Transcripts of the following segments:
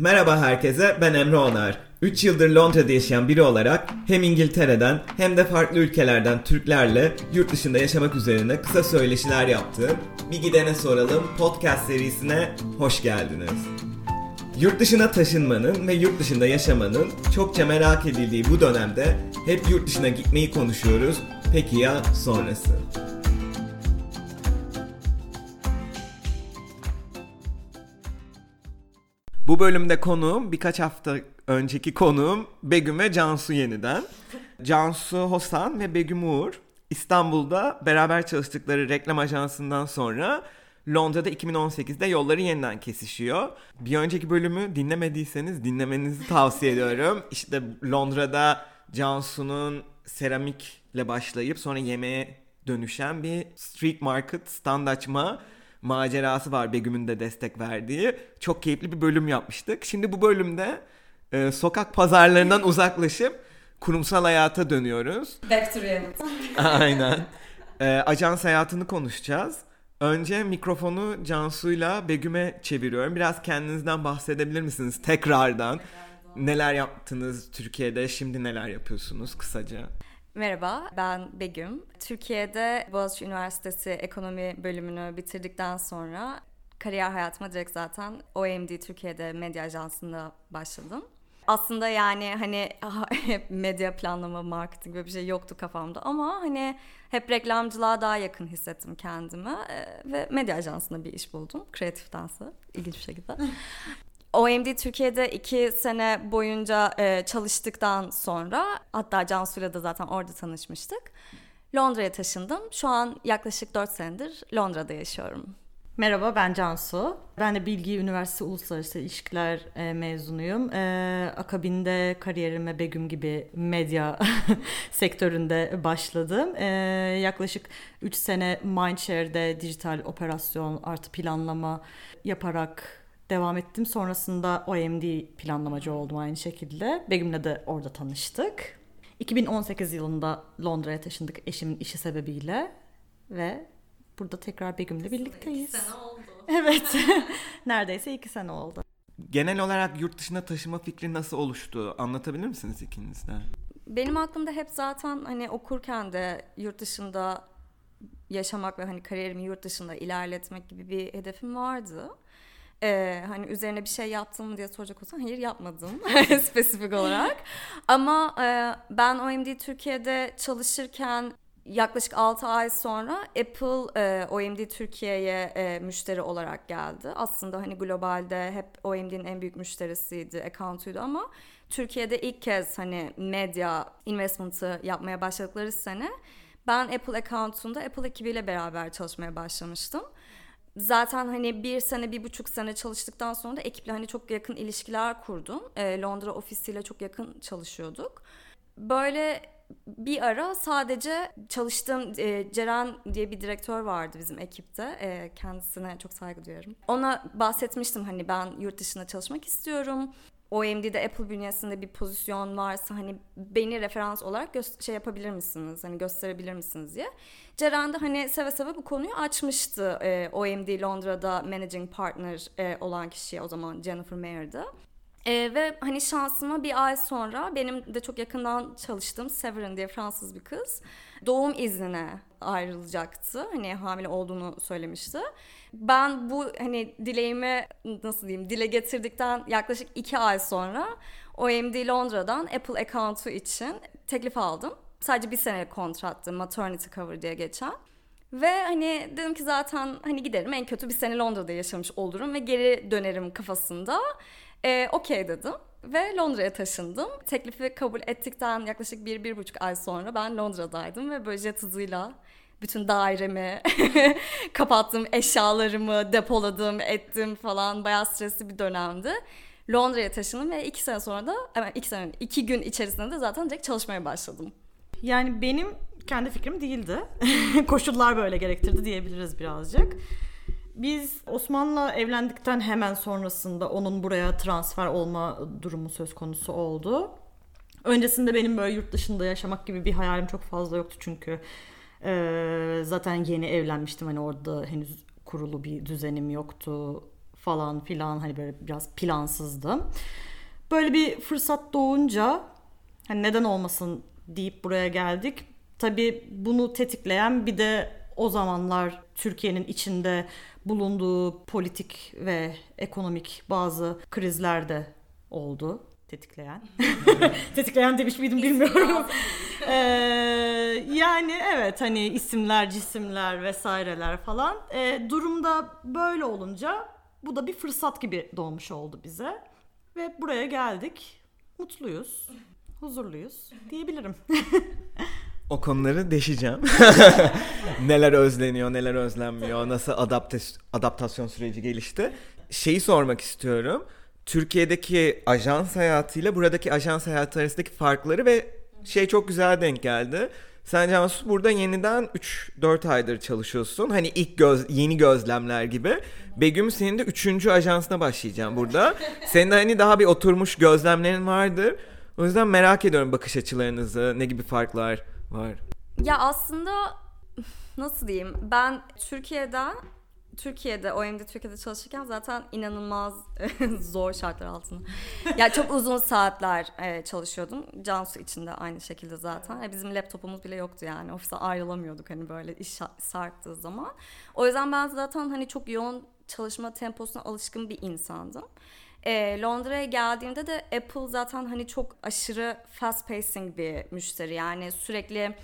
Merhaba herkese, ben Emre Onar. 3 yıldır Londra'da yaşayan biri olarak hem İngiltere'den hem de farklı ülkelerden Türklerle yurt dışında yaşamak üzerine kısa söyleşiler yaptığım Bir Gidene Soralım podcast serisine hoş geldiniz. Yurt dışına taşınmanın ve yurt dışında yaşamanın çokça merak edildiği bu dönemde hep yurt dışına gitmeyi konuşuyoruz. Peki ya sonrası? Bu bölümde konuğum birkaç hafta önceki konuğum Begüm ve Cansu yeniden. Cansu Hosan ve Begüm Uğur İstanbul'da beraber çalıştıkları reklam ajansından sonra Londra'da 2018'de yolları yeniden kesişiyor. Bir önceki bölümü dinlemediyseniz dinlemenizi tavsiye ediyorum. İşte Londra'da Cansu'nun seramikle başlayıp sonra yemeğe dönüşen bir street market stand açma macerası var Begüm'ün de destek verdiği. Çok keyifli bir bölüm yapmıştık. Şimdi bu bölümde e, sokak pazarlarından uzaklaşıp kurumsal hayata dönüyoruz. Back to reality. Aynen. E, ajans hayatını konuşacağız. Önce mikrofonu Cansu'yla Begüm'e çeviriyorum. Biraz kendinizden bahsedebilir misiniz tekrardan? Neler yaptınız Türkiye'de, şimdi neler yapıyorsunuz kısaca? Merhaba, ben Begüm. Türkiye'de Boğaziçi Üniversitesi Ekonomi bölümünü bitirdikten sonra kariyer hayatıma direkt zaten OMD Türkiye'de medya ajansında başladım. Aslında yani hani hep medya planlama, marketing böyle bir şey yoktu kafamda ama hani hep reklamcılığa daha yakın hissettim kendimi ve medya ajansında bir iş buldum. Kreatif dansı, ilginç bir şekilde. OMD Türkiye'de iki sene boyunca e, çalıştıktan sonra hatta Cansu'yla da zaten orada tanışmıştık. Londra'ya taşındım. Şu an yaklaşık 4 senedir Londra'da yaşıyorum. Merhaba ben Cansu. Ben de Bilgi Üniversitesi Uluslararası İlişkiler e, mezunuyum. E, akabinde kariyerime Begüm gibi medya sektöründe başladım. E, yaklaşık 3 sene Mindshare'de dijital operasyon artı planlama yaparak devam ettim. Sonrasında OMD planlamacı oldum aynı şekilde. Begüm'le de orada tanıştık. 2018 yılında Londra'ya taşındık eşimin işi sebebiyle ve burada tekrar Begüm'le birlikteyiz. İki sene oldu. Evet. Neredeyse iki sene oldu. Genel olarak yurt dışına taşıma fikri nasıl oluştu? Anlatabilir misiniz ikiniz de? Benim aklımda hep zaten hani okurken de yurt dışında yaşamak ve hani kariyerimi yurt dışında ilerletmek gibi bir hedefim vardı. Ee, hani üzerine bir şey yaptım mı diye soracak olsan hayır yapmadım spesifik olarak. Ama e, ben OMD Türkiye'de çalışırken yaklaşık 6 ay sonra Apple e, OMD Türkiye'ye e, müşteri olarak geldi. Aslında hani globalde hep OMD'nin en büyük müşterisiydi, account'uydu ama Türkiye'de ilk kez hani medya investment'ı yapmaya başladıkları sene ben Apple account'unda Apple ekibiyle beraber çalışmaya başlamıştım zaten hani bir sene bir buçuk sene çalıştıktan sonra da ekiple hani çok yakın ilişkiler kurdum. E, Londra ofisiyle çok yakın çalışıyorduk. Böyle bir ara sadece çalıştığım e, Ceren diye bir direktör vardı bizim ekipte. E, kendisine çok saygı duyuyorum. Ona bahsetmiştim hani ben yurt dışında çalışmak istiyorum. OMD'de Apple bünyesinde bir pozisyon varsa hani beni referans olarak gö- şey yapabilir misiniz? Hani gösterebilir misiniz diye. Ceren de hani seve seve bu konuyu açmıştı. E, OMD Londra'da managing partner e, olan kişiye o zaman Jennifer Mayer'dı. E, ve hani şansıma bir ay sonra benim de çok yakından çalıştığım Severin diye Fransız bir kız doğum iznine ayrılacaktı. Hani hamile olduğunu söylemişti. Ben bu hani dileğimi nasıl diyeyim dile getirdikten yaklaşık iki ay sonra OMD Londra'dan Apple account'u için teklif aldım. Sadece bir sene kontrattı maternity cover diye geçen. Ve hani dedim ki zaten hani giderim en kötü bir sene Londra'da yaşamış olurum ve geri dönerim kafasında. E, Okey dedim ve Londra'ya taşındım. Teklifi kabul ettikten yaklaşık bir, bir buçuk ay sonra ben Londra'daydım ve böyle jet hızıyla bütün dairemi kapattım, eşyalarımı depoladım, ettim falan. Bayağı stresli bir dönemdi. Londra'ya taşındım ve iki sene sonra da, hemen iki sene, iki gün içerisinde de zaten direkt çalışmaya başladım. Yani benim kendi fikrim değildi. Koşullar böyle gerektirdi diyebiliriz birazcık. Biz Osman'la evlendikten hemen sonrasında onun buraya transfer olma durumu söz konusu oldu. Öncesinde benim böyle yurt dışında yaşamak gibi bir hayalim çok fazla yoktu çünkü e, zaten yeni evlenmiştim hani orada henüz kurulu bir düzenim yoktu falan filan hani böyle biraz plansızdım. Böyle bir fırsat doğunca hani neden olmasın deyip buraya geldik. Tabii bunu tetikleyen bir de o zamanlar Türkiye'nin içinde bulunduğu politik ve ekonomik bazı krizler de oldu tetikleyen. tetikleyen demiş miydim bilmiyorum. ee, yani evet hani isimler, cisimler vesaireler falan. Ee, durumda böyle olunca bu da bir fırsat gibi doğmuş oldu bize. Ve buraya geldik. Mutluyuz, huzurluyuz diyebilirim. O konuları deşeceğim. neler özleniyor, neler özlenmiyor, nasıl adapte, adaptasyon süreci gelişti. Şeyi sormak istiyorum. Türkiye'deki ajans hayatıyla buradaki ajans hayatı arasındaki farkları ve şey çok güzel denk geldi. Sen Cansu burada yeniden 3-4 aydır çalışıyorsun. Hani ilk göz, yeni gözlemler gibi. Begüm senin de 3. ajansına başlayacağım burada. Senin de hani daha bir oturmuş gözlemlerin vardır. O yüzden merak ediyorum bakış açılarınızı, ne gibi farklar var. Ya aslında nasıl diyeyim ben Türkiye'den Türkiye'de OMD Türkiye'de çalışırken zaten inanılmaz zor şartlar altında. ya çok uzun saatler e, çalışıyordum. Cansu için de aynı şekilde zaten. E, bizim laptopumuz bile yoktu yani. Ofise ayrılamıyorduk hani böyle iş sarktığı zaman. O yüzden ben zaten hani çok yoğun çalışma temposuna alışkın bir insandım. E, Londra'ya geldiğimde de Apple zaten hani çok aşırı fast pacing bir müşteri. Yani sürekli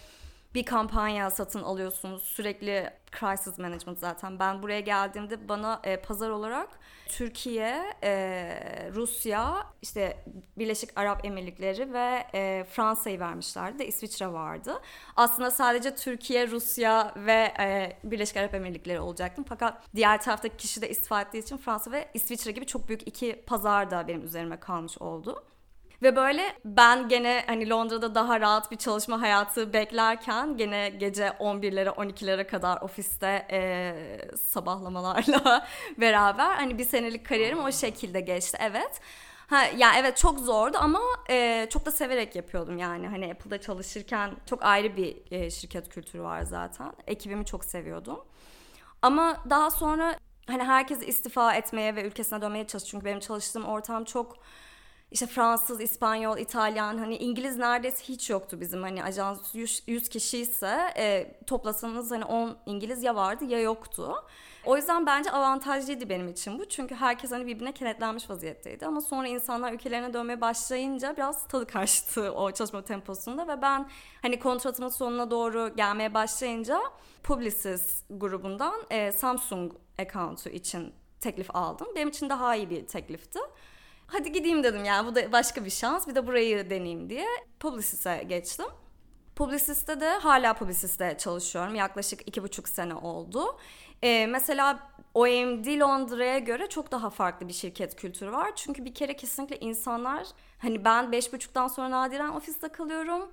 bir kampanya satın alıyorsunuz. Sürekli crisis management zaten. Ben buraya geldiğimde bana e, pazar olarak Türkiye, e, Rusya, işte Birleşik Arap Emirlikleri ve e, Fransa'yı vermişlerdi de İsviçre vardı. Aslında sadece Türkiye, Rusya ve e, Birleşik Arap Emirlikleri olacaktım. Fakat diğer taraftaki kişi de istifa ettiği için Fransa ve İsviçre gibi çok büyük iki pazar da benim üzerime kalmış oldu. Ve böyle ben gene hani Londra'da daha rahat bir çalışma hayatı beklerken gene gece 11'lere 12'lere kadar ofiste e, sabahlamalarla beraber hani bir senelik kariyerim o şekilde geçti evet. Ha, yani evet çok zordu ama e, çok da severek yapıyordum yani hani Apple'da çalışırken çok ayrı bir e, şirket kültürü var zaten. Ekibimi çok seviyordum. Ama daha sonra hani herkes istifa etmeye ve ülkesine dönmeye çalıştı. Çünkü benim çalıştığım ortam çok işte Fransız, İspanyol, İtalyan hani İngiliz neredeyse hiç yoktu bizim hani ajans 100, 100 kişi ise e, toplasanız hani 10 İngiliz ya vardı ya yoktu. O yüzden bence avantajlıydı benim için bu. Çünkü herkes hani birbirine kenetlenmiş vaziyetteydi. Ama sonra insanlar ülkelerine dönmeye başlayınca biraz tadı kaçtı o çalışma temposunda. Ve ben hani kontratımın sonuna doğru gelmeye başlayınca Publicis grubundan e, Samsung account'u için teklif aldım. Benim için daha iyi bir teklifti. Hadi gideyim dedim yani bu da başka bir şans. Bir de burayı deneyeyim diye Publicis'e geçtim. Publicis'te de hala Publicis'te çalışıyorum. Yaklaşık iki buçuk sene oldu. Ee, mesela OMD Londra'ya göre çok daha farklı bir şirket kültürü var. Çünkü bir kere kesinlikle insanlar hani ben beş buçuktan sonra nadiren ofiste kalıyorum.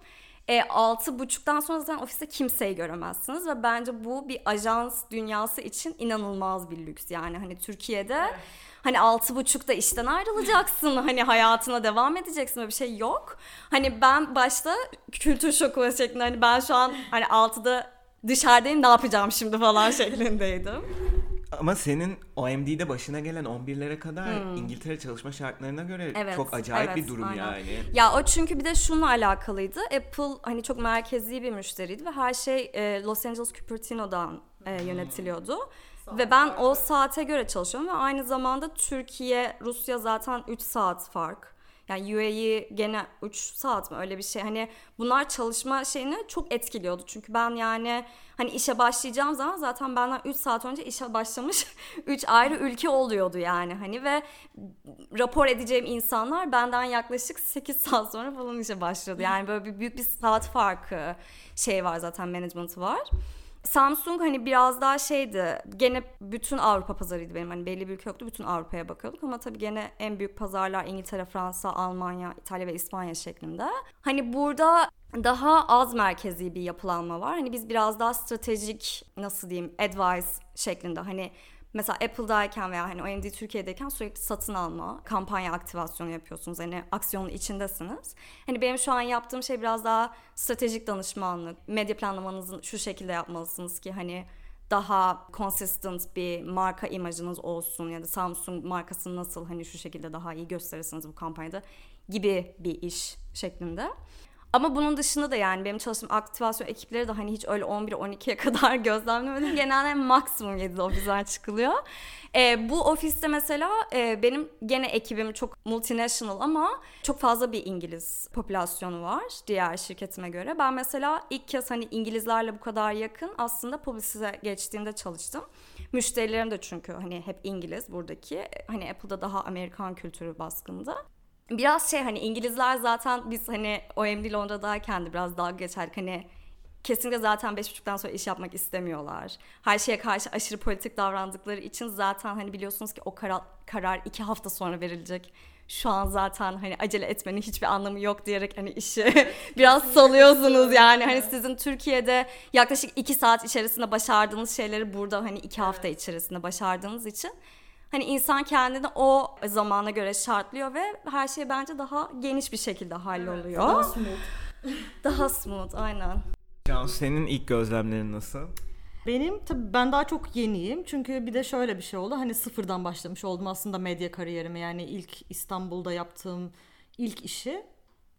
E, altı buçuktan sonra zaten ofiste kimseyi göremezsiniz ve bence bu bir ajans dünyası için inanılmaz bir lüks yani hani Türkiye'de evet hani altı buçukta işten ayrılacaksın hani hayatına devam edeceksin böyle bir şey yok. Hani ben başta kültür şoku şeklinde hani ben şu an hani altıda dışarıdayım ne yapacağım şimdi falan şeklindeydim. Ama senin OMD'de başına gelen 11'lere kadar hmm. İngiltere çalışma şartlarına göre evet, çok acayip evet, bir durum aynen. yani. Ya o çünkü bir de şununla alakalıydı. Apple hani çok merkezi bir müşteriydi ve her şey e, Los Angeles Cupertino'dan e, yönetiliyordu. Ve ben o saate göre çalışıyorum ve aynı zamanda Türkiye, Rusya zaten 3 saat fark. Yani UAE gene 3 saat mi öyle bir şey. Hani bunlar çalışma şeyini çok etkiliyordu. Çünkü ben yani hani işe başlayacağım zaman zaten benden 3 saat önce işe başlamış 3 ayrı ülke oluyordu yani. Hani ve rapor edeceğim insanlar benden yaklaşık 8 saat sonra falan işe başlıyordu. Yani böyle bir büyük bir saat farkı şey var zaten management var. Samsung hani biraz daha şeydi. Gene bütün Avrupa pazarıydı benim. Hani belli bir ülke yoktu. Bütün Avrupa'ya bakıyorduk ama tabii gene en büyük pazarlar İngiltere, Fransa, Almanya, İtalya ve İspanya şeklinde. Hani burada daha az merkezi bir yapılanma var. Hani biz biraz daha stratejik nasıl diyeyim advice şeklinde hani mesela Apple'dayken veya hani OMD Türkiye'deyken sürekli satın alma, kampanya aktivasyonu yapıyorsunuz. Hani aksiyonun içindesiniz. Hani benim şu an yaptığım şey biraz daha stratejik danışmanlık. Medya planlamanızı şu şekilde yapmalısınız ki hani daha consistent bir marka imajınız olsun ya da Samsung markasını nasıl hani şu şekilde daha iyi gösterirsiniz bu kampanyada gibi bir iş şeklinde. Ama bunun dışında da yani benim çalıştığım aktivasyon ekipleri de hani hiç öyle 11-12'ye kadar gözlemlemedim. Genelde maksimum 7'de ofisten çıkılıyor. E, bu ofiste mesela e, benim gene ekibim çok multinational ama çok fazla bir İngiliz popülasyonu var diğer şirketime göre. Ben mesela ilk kez hani İngilizlerle bu kadar yakın aslında publicite geçtiğimde çalıştım. Müşterilerim de çünkü hani hep İngiliz buradaki. Hani Apple'da daha Amerikan kültürü baskında biraz şey hani İngilizler zaten biz hani OMD Londra'dayken de biraz dalga geçerdik hani kesinlikle zaten beş buçuktan sonra iş yapmak istemiyorlar. Her şeye karşı aşırı politik davrandıkları için zaten hani biliyorsunuz ki o karar, karar iki hafta sonra verilecek. Şu an zaten hani acele etmenin hiçbir anlamı yok diyerek hani işi biraz salıyorsunuz yani. Hani sizin Türkiye'de yaklaşık iki saat içerisinde başardığınız şeyleri burada hani iki hafta içerisinde başardığınız için Hani insan kendini o zamana göre şartlıyor ve her şey bence daha geniş bir şekilde halloluyor. Evet, daha smooth. daha smooth aynen. Can senin ilk gözlemlerin nasıl? Benim tabii ben daha çok yeniyim. Çünkü bir de şöyle bir şey oldu. Hani sıfırdan başlamış oldum aslında medya kariyerimi. Yani ilk İstanbul'da yaptığım ilk işi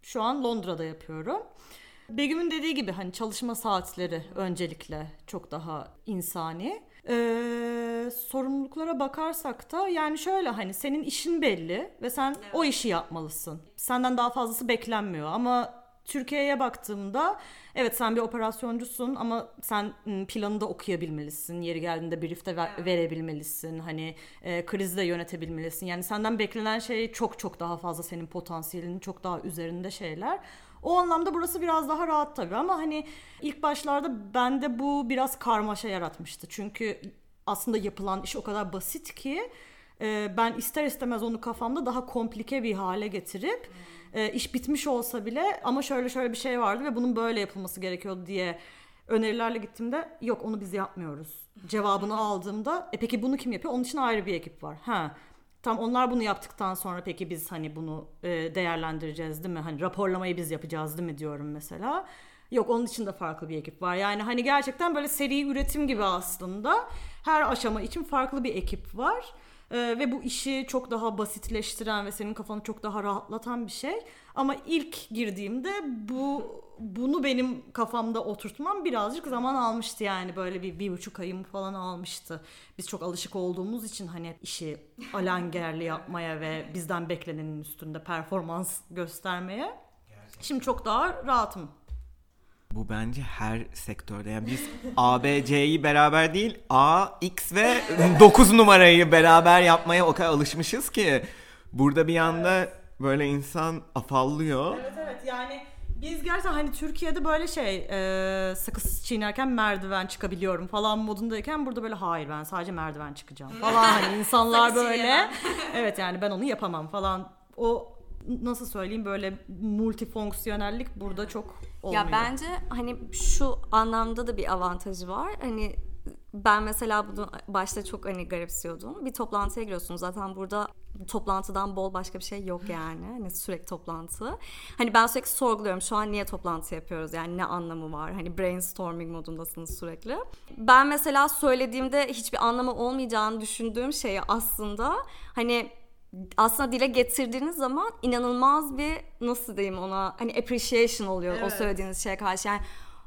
şu an Londra'da yapıyorum. Begüm'ün dediği gibi hani çalışma saatleri öncelikle çok daha insani. Ee, sorumluluklara bakarsak da yani şöyle hani senin işin belli ve sen evet. o işi yapmalısın. Senden daha fazlası beklenmiyor ama Türkiye'ye baktığımda evet sen bir operasyoncusun ama sen planı da okuyabilmelisin. Yeri geldiğinde brief de ver, evet. verebilmelisin. Hani e, krizi de yönetebilmelisin. Yani senden beklenen şey çok çok daha fazla senin potansiyelinin çok daha üzerinde şeyler. O anlamda burası biraz daha rahat tabii ama hani ilk başlarda bende bu biraz karmaşa yaratmıştı. Çünkü aslında yapılan iş o kadar basit ki e, ben ister istemez onu kafamda daha komplike bir hale getirip e, iş bitmiş olsa bile ama şöyle şöyle bir şey vardı ve bunun böyle yapılması gerekiyordu diye önerilerle gittiğimde yok onu biz yapmıyoruz. Cevabını aldığımda e peki bunu kim yapıyor? Onun için ayrı bir ekip var. Ha Tam onlar bunu yaptıktan sonra peki biz hani bunu e, değerlendireceğiz değil mi? Hani raporlamayı biz yapacağız değil mi diyorum mesela. Yok onun için de farklı bir ekip var. Yani hani gerçekten böyle seri üretim gibi aslında. Her aşama için farklı bir ekip var. Ee, ve bu işi çok daha basitleştiren ve senin kafanı çok daha rahatlatan bir şey. Ama ilk girdiğimde bu bunu benim kafamda oturtmam birazcık zaman almıştı yani böyle bir bir buçuk ayım falan almıştı. Biz çok alışık olduğumuz için hani işi alangerli yapmaya ve bizden beklenenin üstünde performans göstermeye. Şimdi çok daha rahatım. Bu bence her sektörde. Yani biz A, B, C'yi beraber değil A, X ve 9 numarayı beraber yapmaya o kadar alışmışız ki burada bir anda evet. böyle insan afallıyor. Evet evet yani biz gerçekten hani Türkiye'de böyle şey e, sakız çiğnerken merdiven çıkabiliyorum falan modundayken burada böyle hayır ben sadece merdiven çıkacağım falan hani insanlar böyle evet yani ben onu yapamam falan o nasıl söyleyeyim böyle multifonksiyonellik burada çok olmuyor. Ya bence hani şu anlamda da bir avantajı var. Hani ben mesela bunu başta çok hani garipsiyordum. Bir toplantıya giriyorsun zaten burada toplantıdan bol başka bir şey yok yani. Hani sürekli toplantı. Hani ben sürekli sorguluyorum şu an niye toplantı yapıyoruz? Yani ne anlamı var? Hani brainstorming modundasınız sürekli. Ben mesela söylediğimde hiçbir anlamı olmayacağını düşündüğüm şeyi aslında hani aslında dile getirdiğiniz zaman inanılmaz bir nasıl diyeyim ona hani appreciation oluyor evet. o söylediğiniz şeye karşı. Yani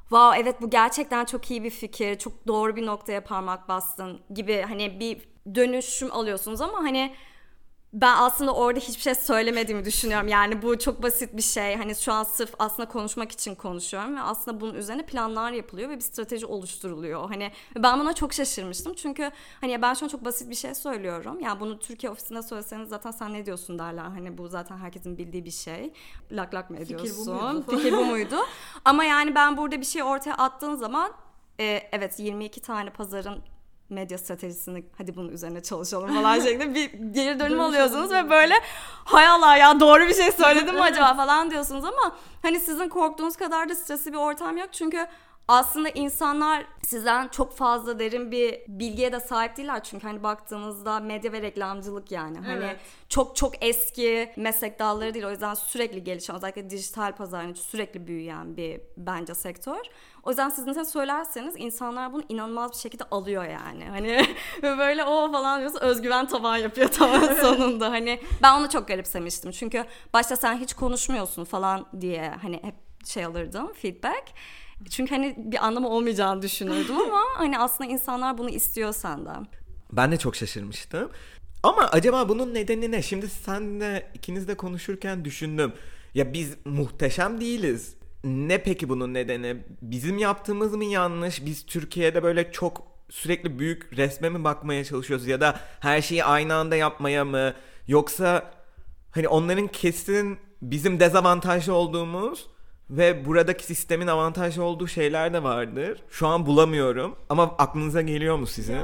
wow evet bu gerçekten çok iyi bir fikir, çok doğru bir noktaya parmak bastın gibi hani bir dönüşüm alıyorsunuz ama hani ben aslında orada hiçbir şey söylemediğimi düşünüyorum. Yani bu çok basit bir şey. Hani şu an sırf aslında konuşmak için konuşuyorum ve aslında bunun üzerine planlar yapılıyor ve bir strateji oluşturuluyor. Hani ben buna çok şaşırmıştım. Çünkü hani ben şu an çok basit bir şey söylüyorum. Yani bunu Türkiye ofisinde söyleseniz zaten sen ne diyorsun derler. Hani bu zaten herkesin bildiği bir şey. Lak lak mı ediyorsun? Fikir bu muydu? Fikir bu muydu? Ama yani ben burada bir şey ortaya attığın zaman e, evet 22 tane pazarın medya stratejisini hadi bunun üzerine çalışalım falan şeklinde bir geri dönüm alıyorsunuz ve böyle hay Allah ya doğru bir şey söyledim mi acaba? falan diyorsunuz ama hani sizin korktuğunuz kadar da stresli bir ortam yok. Çünkü aslında insanlar sizden çok fazla derin bir bilgiye de sahip değiller çünkü hani baktığınızda medya ve reklamcılık yani hani Evet. çok çok eski meslek dalları değil o yüzden sürekli gelişen özellikle dijital pazarın sürekli büyüyen bir bence sektör. O yüzden siz ne söylerseniz insanlar bunu inanılmaz bir şekilde alıyor yani. Hani böyle o falan diyorsun özgüven tavan yapıyor tavan sonunda. Hani ben onu çok garipsemiştim. Çünkü başta sen hiç konuşmuyorsun falan diye hani hep şey alırdım feedback. Çünkü hani bir anlamı olmayacağını düşünürdüm ama hani aslında insanlar bunu istiyor senden. Ben de çok şaşırmıştım. Ama acaba bunun nedeni ne? Şimdi senle ikiniz de konuşurken düşündüm. Ya biz muhteşem değiliz. Ne peki bunun nedeni? Bizim yaptığımız mı yanlış? Biz Türkiye'de böyle çok sürekli büyük resme mi bakmaya çalışıyoruz ya da her şeyi aynı anda yapmaya mı? Yoksa hani onların kesin bizim dezavantajlı olduğumuz ve buradaki sistemin avantajlı olduğu şeyler de vardır. Şu an bulamıyorum ama aklınıza geliyor mu sizin?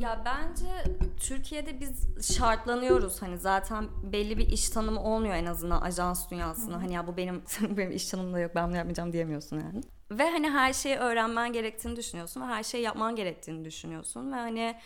Ya bence Türkiye'de biz şartlanıyoruz hani zaten belli bir iş tanımı olmuyor en azından ajans dünyasında. Hani ya bu benim benim iş tanımım da yok ben bunu yapmayacağım diyemiyorsun yani. Ve hani her şeyi öğrenmen gerektiğini düşünüyorsun ve her şeyi yapman gerektiğini düşünüyorsun ve hani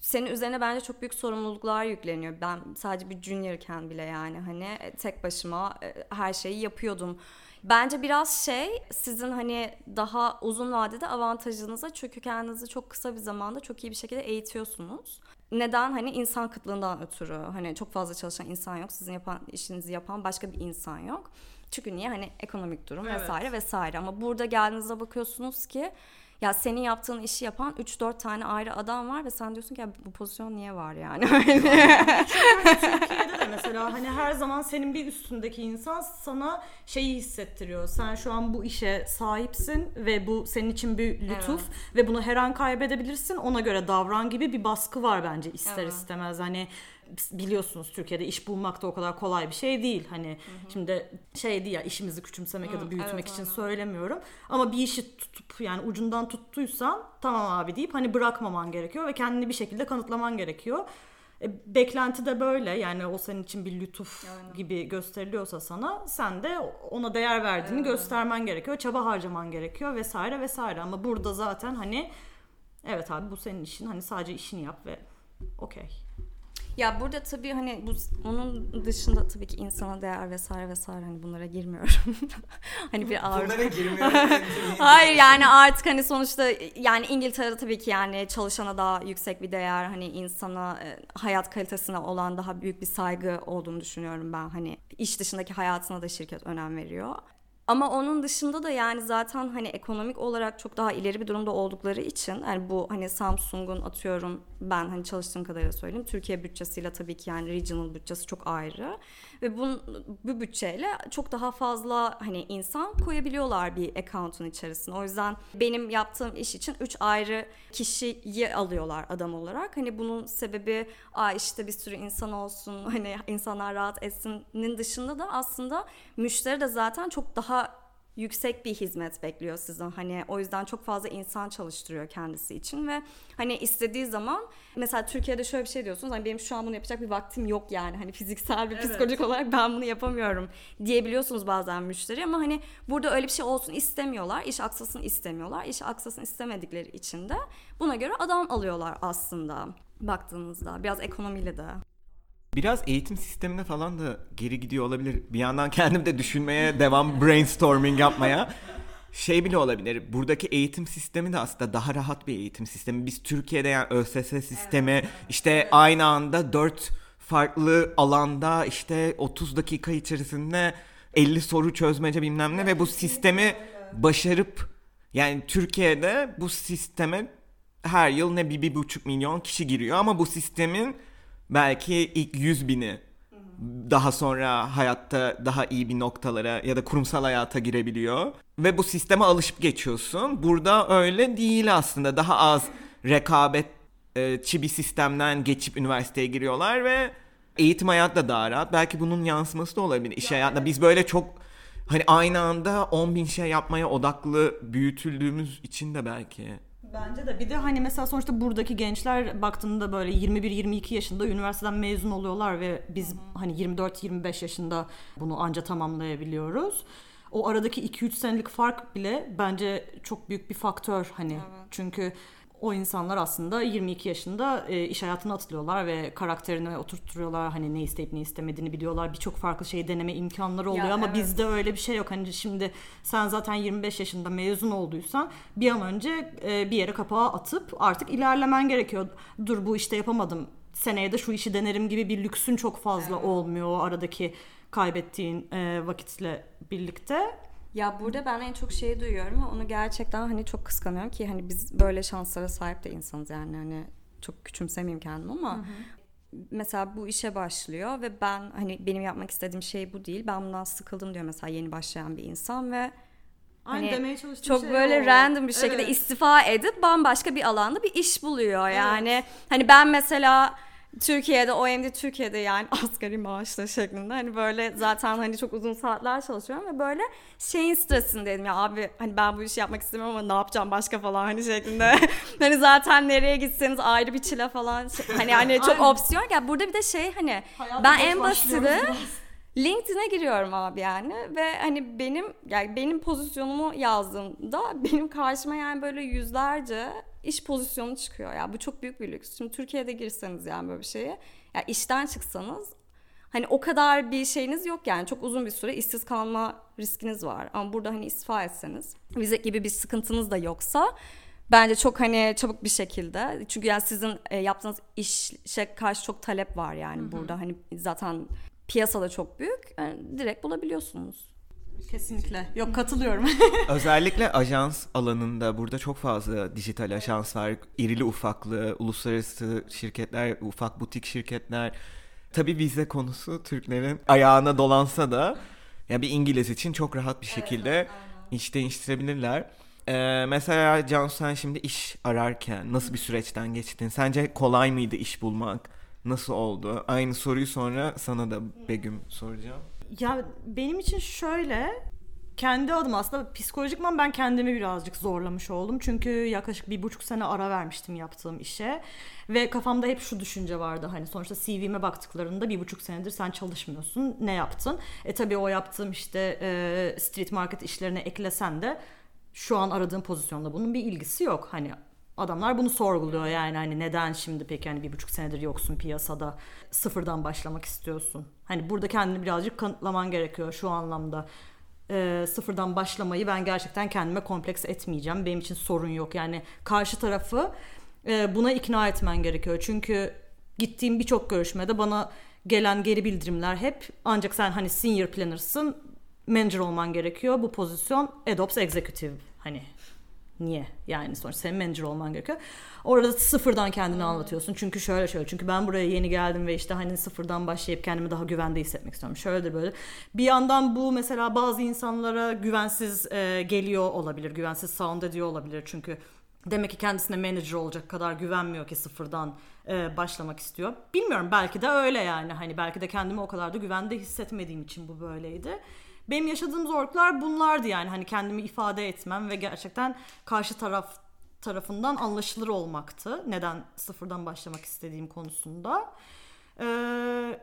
senin üzerine bence çok büyük sorumluluklar yükleniyor. Ben sadece bir juniorken bile yani hani tek başıma e, her şeyi yapıyordum. Bence biraz şey sizin hani daha uzun vadede avantajınıza çünkü kendinizi çok kısa bir zamanda çok iyi bir şekilde eğitiyorsunuz. Neden? Hani insan kıtlığından ötürü. Hani çok fazla çalışan insan yok. Sizin yapan işinizi yapan başka bir insan yok. Çünkü niye? Hani ekonomik durum Evet. vesaire vesaire. Ama burada geldiğinizde bakıyorsunuz ki ya senin yaptığın işi yapan 3-4 tane ayrı adam var ve sen diyorsun ki ya bu pozisyon niye var yani? Türkiye'de de mesela hani her zaman senin bir üstündeki insan sana şeyi hissettiriyor. Sen şu an bu işe sahipsin ve bu senin için bir lütuf ve bunu her an kaybedebilirsin. Ona göre davran gibi bir baskı var bence ister Evet. istemez. Hani biliyorsunuz Türkiye'de iş bulmak da o kadar kolay bir şey değil. Hani şimdi şey değil ya işimizi küçümsemek ya da büyütmek evet, için aynen. söylemiyorum. Ama bir işi tutup yani ucundan tuttuysan tamam abi deyip hani bırakmaman gerekiyor ve kendini bir şekilde kanıtlaman gerekiyor. E, beklenti de böyle yani o senin için bir lütuf Aynen. gibi gösteriliyorsa sana sen de ona değer verdiğini göstermen gerekiyor. Çaba harcaman gerekiyor vesaire vesaire ama burada zaten hani evet abi bu senin işin hani sadece işini yap ve okey. Ya burada tabii hani bu onun dışında tabii ki insana değer vesaire vesaire hani bunlara girmiyorum. hani bir ağır. Hayır yani artık hani sonuçta yani İngiltere'de tabii ki yani çalışana daha yüksek bir değer hani insana e, hayat kalitesine olan daha büyük bir saygı olduğunu düşünüyorum ben hani iş dışındaki hayatına da şirket önem veriyor. Ama onun dışında da yani zaten hani ekonomik olarak çok daha ileri bir durumda oldukları için yani bu hani Samsung'un atıyorum ben hani çalıştığım kadarıyla söyleyeyim Türkiye bütçesiyle tabii ki yani regional bütçesi çok ayrı ve bu, bu bütçeyle çok daha fazla hani insan koyabiliyorlar bir account'un içerisine. O yüzden benim yaptığım iş için 3 ayrı kişiyi alıyorlar adam olarak. Hani bunun sebebi Aa işte bir sürü insan olsun hani insanlar rahat etsinin dışında da aslında müşteri de zaten çok daha yüksek bir hizmet bekliyor sizden. Hani o yüzden çok fazla insan çalıştırıyor kendisi için ve hani istediği zaman mesela Türkiye'de şöyle bir şey diyorsunuz. Hani benim şu an bunu yapacak bir vaktim yok yani. Hani fiziksel bir Evet. psikolojik olarak ben bunu yapamıyorum diyebiliyorsunuz bazen müşteri ama hani burada öyle bir şey olsun istemiyorlar. İş aksasın istemiyorlar. İş aksasın istemedikleri için de buna göre adam alıyorlar aslında baktığınızda. Biraz ekonomiyle de. Biraz eğitim sistemine falan da geri gidiyor olabilir. Bir yandan kendim de düşünmeye devam brainstorming yapmaya. Şey bile olabilir. Buradaki eğitim sistemi de aslında daha rahat bir eğitim sistemi. Biz Türkiye'de yani ÖSS sistemi işte aynı anda 4 farklı alanda işte 30 dakika içerisinde 50 soru çözmece bilmem ne ve bu sistemi başarıp yani Türkiye'de bu sisteme her yıl ne bir, bir buçuk milyon kişi giriyor ama bu sistemin belki ilk 100 bini daha sonra hayatta daha iyi bir noktalara ya da kurumsal hayata girebiliyor. Ve bu sisteme alışıp geçiyorsun. Burada öyle değil aslında. Daha az rekabetçi bir sistemden geçip üniversiteye giriyorlar ve eğitim hayatı da daha rahat. Belki bunun yansıması da olabilir iş hayatında. Biz böyle çok hani aynı anda 10 bin şey yapmaya odaklı büyütüldüğümüz için de belki. Bence de bir de hani mesela sonuçta buradaki gençler baktığında böyle 21-22 yaşında üniversiteden mezun oluyorlar ve biz hani 24-25 yaşında bunu anca tamamlayabiliyoruz. o aradaki 2-3 senelik fark bile bence çok büyük bir faktör hani. Evet. Çünkü o insanlar aslında 22 yaşında e, iş hayatına atılıyorlar ve karakterini oturtturuyorlar. Hani ne isteyip ne istemediğini biliyorlar. Birçok farklı şeyi deneme imkanları oluyor Ya, ama evet. bizde öyle bir şey yok. Hani şimdi sen zaten 25 yaşında mezun olduysan bir an önce e, bir yere kapağı atıp artık ilerlemen gerekiyor. Dur bu işte yapamadım. Seneye de şu işi denerim gibi bir lüksün çok fazla Evet. olmuyor o aradaki kaybettiğin e, vakitle birlikte. Ya burada ben en çok şeyi duyuyorum ve onu gerçekten hani çok kıskanıyorum ki hani biz böyle şanslara sahip de insanız yani hani çok küçümsemeyeyim kendimi ama mesela bu işe başlıyor ve ben hani benim yapmak istediğim şey bu değil. Ben bundan sıkıldım diyor mesela yeni başlayan bir insan ve Hani demeye çalıştığım çok şey böyle o. random bir şekilde Evet. istifa edip bambaşka bir alanda bir iş buluyor yani. Hani ben mesela Türkiye'de OMD Türkiye'de yani asgari maaşla şeklinde. Hani böyle zaten hani çok uzun saatler çalışıyorum ve böyle şeyin stresindeydim. Ya abi hani ben bu işi yapmak istemiyorum ama ne yapacağım başka falan hani şeklinde. hani zaten nereye gitseniz ayrı bir çile falan. Şey- hani hani çok opsiyon ya burada bir de şey hani Hayata ben en basiti. LinkedIn'e giriyorum abi yani ve hani benim yani benim pozisyonumu yazdığımda benim karşıma yani böyle yüzlerce iş pozisyonu çıkıyor ya bu çok büyük bir lüks. Şimdi Türkiye'de girseniz yani böyle bir şeye ya işten çıksanız hani o kadar bir şeyiniz yok yani çok uzun bir süre işsiz kalma riskiniz var. Ama burada hani istifa etseniz vize gibi bir sıkıntınız da yoksa bence çok hani çabuk bir şekilde çünkü yani sizin e, yaptığınız işe karşı çok talep var yani burada hani zaten piyasada çok büyük yani direkt bulabiliyorsunuz. Kesinlikle. Yok katılıyorum. Özellikle ajans alanında burada çok fazla dijital ajans var. İrili ufaklı, uluslararası şirketler, ufak butik şirketler. Tabii vize konusu Türklerin ayağına dolansa da ya bir İngiliz için çok rahat bir şekilde iş değiştirebilirler. Ee, mesela Cansu sen şimdi iş ararken nasıl bir süreçten geçtin? Sence kolay mıydı iş bulmak? Nasıl oldu? Aynı soruyu sonra sana da Begüm soracağım. Ya benim için şöyle kendi adım aslında psikolojikman ben kendimi birazcık zorlamış oldum. Çünkü yaklaşık bir buçuk sene ara vermiştim yaptığım işe. Ve kafamda hep şu düşünce vardı hani sonuçta CV'me baktıklarında bir buçuk senedir sen çalışmıyorsun. Ne yaptın? E tabii o yaptığım işte e, street market işlerine eklesen de şu an aradığım pozisyonda bunun bir ilgisi yok. Hani adamlar bunu sorguluyor yani hani neden şimdi peki hani bir buçuk senedir yoksun piyasada sıfırdan başlamak istiyorsun. Hani burada kendini birazcık kanıtlaman gerekiyor şu anlamda. Ee, sıfırdan başlamayı ben gerçekten kendime kompleks etmeyeceğim. Benim için sorun yok. Yani karşı tarafı e, buna ikna etmen gerekiyor. Çünkü gittiğim birçok görüşmede bana gelen geri bildirimler hep ancak sen hani senior planner'sın manager olman gerekiyor. Bu pozisyon AdOps Executive hani Niye? Yani sonuçta senin manager olman gerekiyor. Orada sıfırdan kendini anlatıyorsun. Çünkü şöyle şöyle. Çünkü ben buraya yeni geldim ve işte hani sıfırdan başlayıp kendimi daha güvende hissetmek istiyorum. Şöyledir böyle. Bir yandan bu mesela bazı insanlara güvensiz e, geliyor olabilir. Güvensiz sound ediyor olabilir. Çünkü demek ki kendisine manager olacak kadar güvenmiyor ki sıfırdan e, başlamak istiyor. Bilmiyorum belki de öyle yani. Hani belki de kendimi o kadar da güvende hissetmediğim için bu böyleydi. Benim yaşadığım zorluklar bunlardı yani hani kendimi ifade etmem ve gerçekten karşı taraf tarafından anlaşılır olmaktı. Neden sıfırdan başlamak istediğim konusunda. Ee,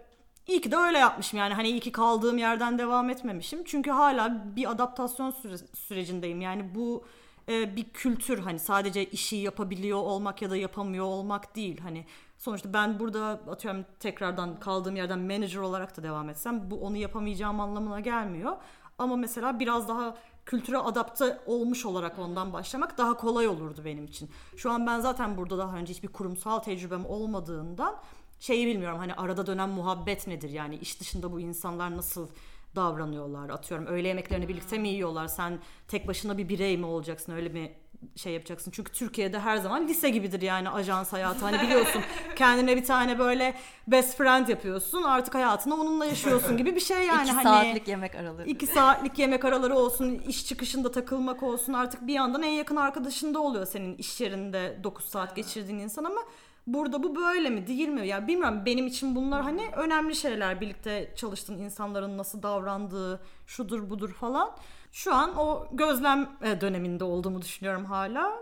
iyi ki de öyle yapmışım yani hani iyi ki kaldığım yerden devam etmemişim. Çünkü hala bir adaptasyon süre- sürecindeyim. Yani bu e, bir kültür hani sadece işi yapabiliyor olmak ya da yapamıyor olmak değil. Hani sonuçta ben burada atıyorum tekrardan kaldığım yerden manager olarak da devam etsem bu onu yapamayacağım anlamına gelmiyor. Ama mesela biraz daha kültüre adapte olmuş olarak ondan başlamak daha kolay olurdu benim için. Şu an ben zaten burada daha önce hiçbir kurumsal tecrübem olmadığından şeyi bilmiyorum hani arada dönen muhabbet nedir yani iş dışında bu insanlar nasıl davranıyorlar atıyorum öğle yemeklerini birlikte mi yiyorlar sen tek başına bir birey mi olacaksın öyle mi şey yapacaksın. Çünkü Türkiye'de her zaman lise gibidir yani ajans hayatı. Hani biliyorsun kendine bir tane böyle best friend yapıyorsun artık hayatını onunla yaşıyorsun gibi bir şey yani. İki hani saatlik yemek araları. İki saatlik yemek araları olsun, iş çıkışında takılmak olsun artık bir yandan en yakın arkadaşında oluyor senin iş yerinde 9 saat geçirdiğin insan ama burada bu böyle mi değil mi? Ya bilmiyorum benim için bunlar hani önemli şeyler birlikte çalıştığın insanların nasıl davrandığı şudur budur falan. Şu an o gözlem e, döneminde olduğumu düşünüyorum hala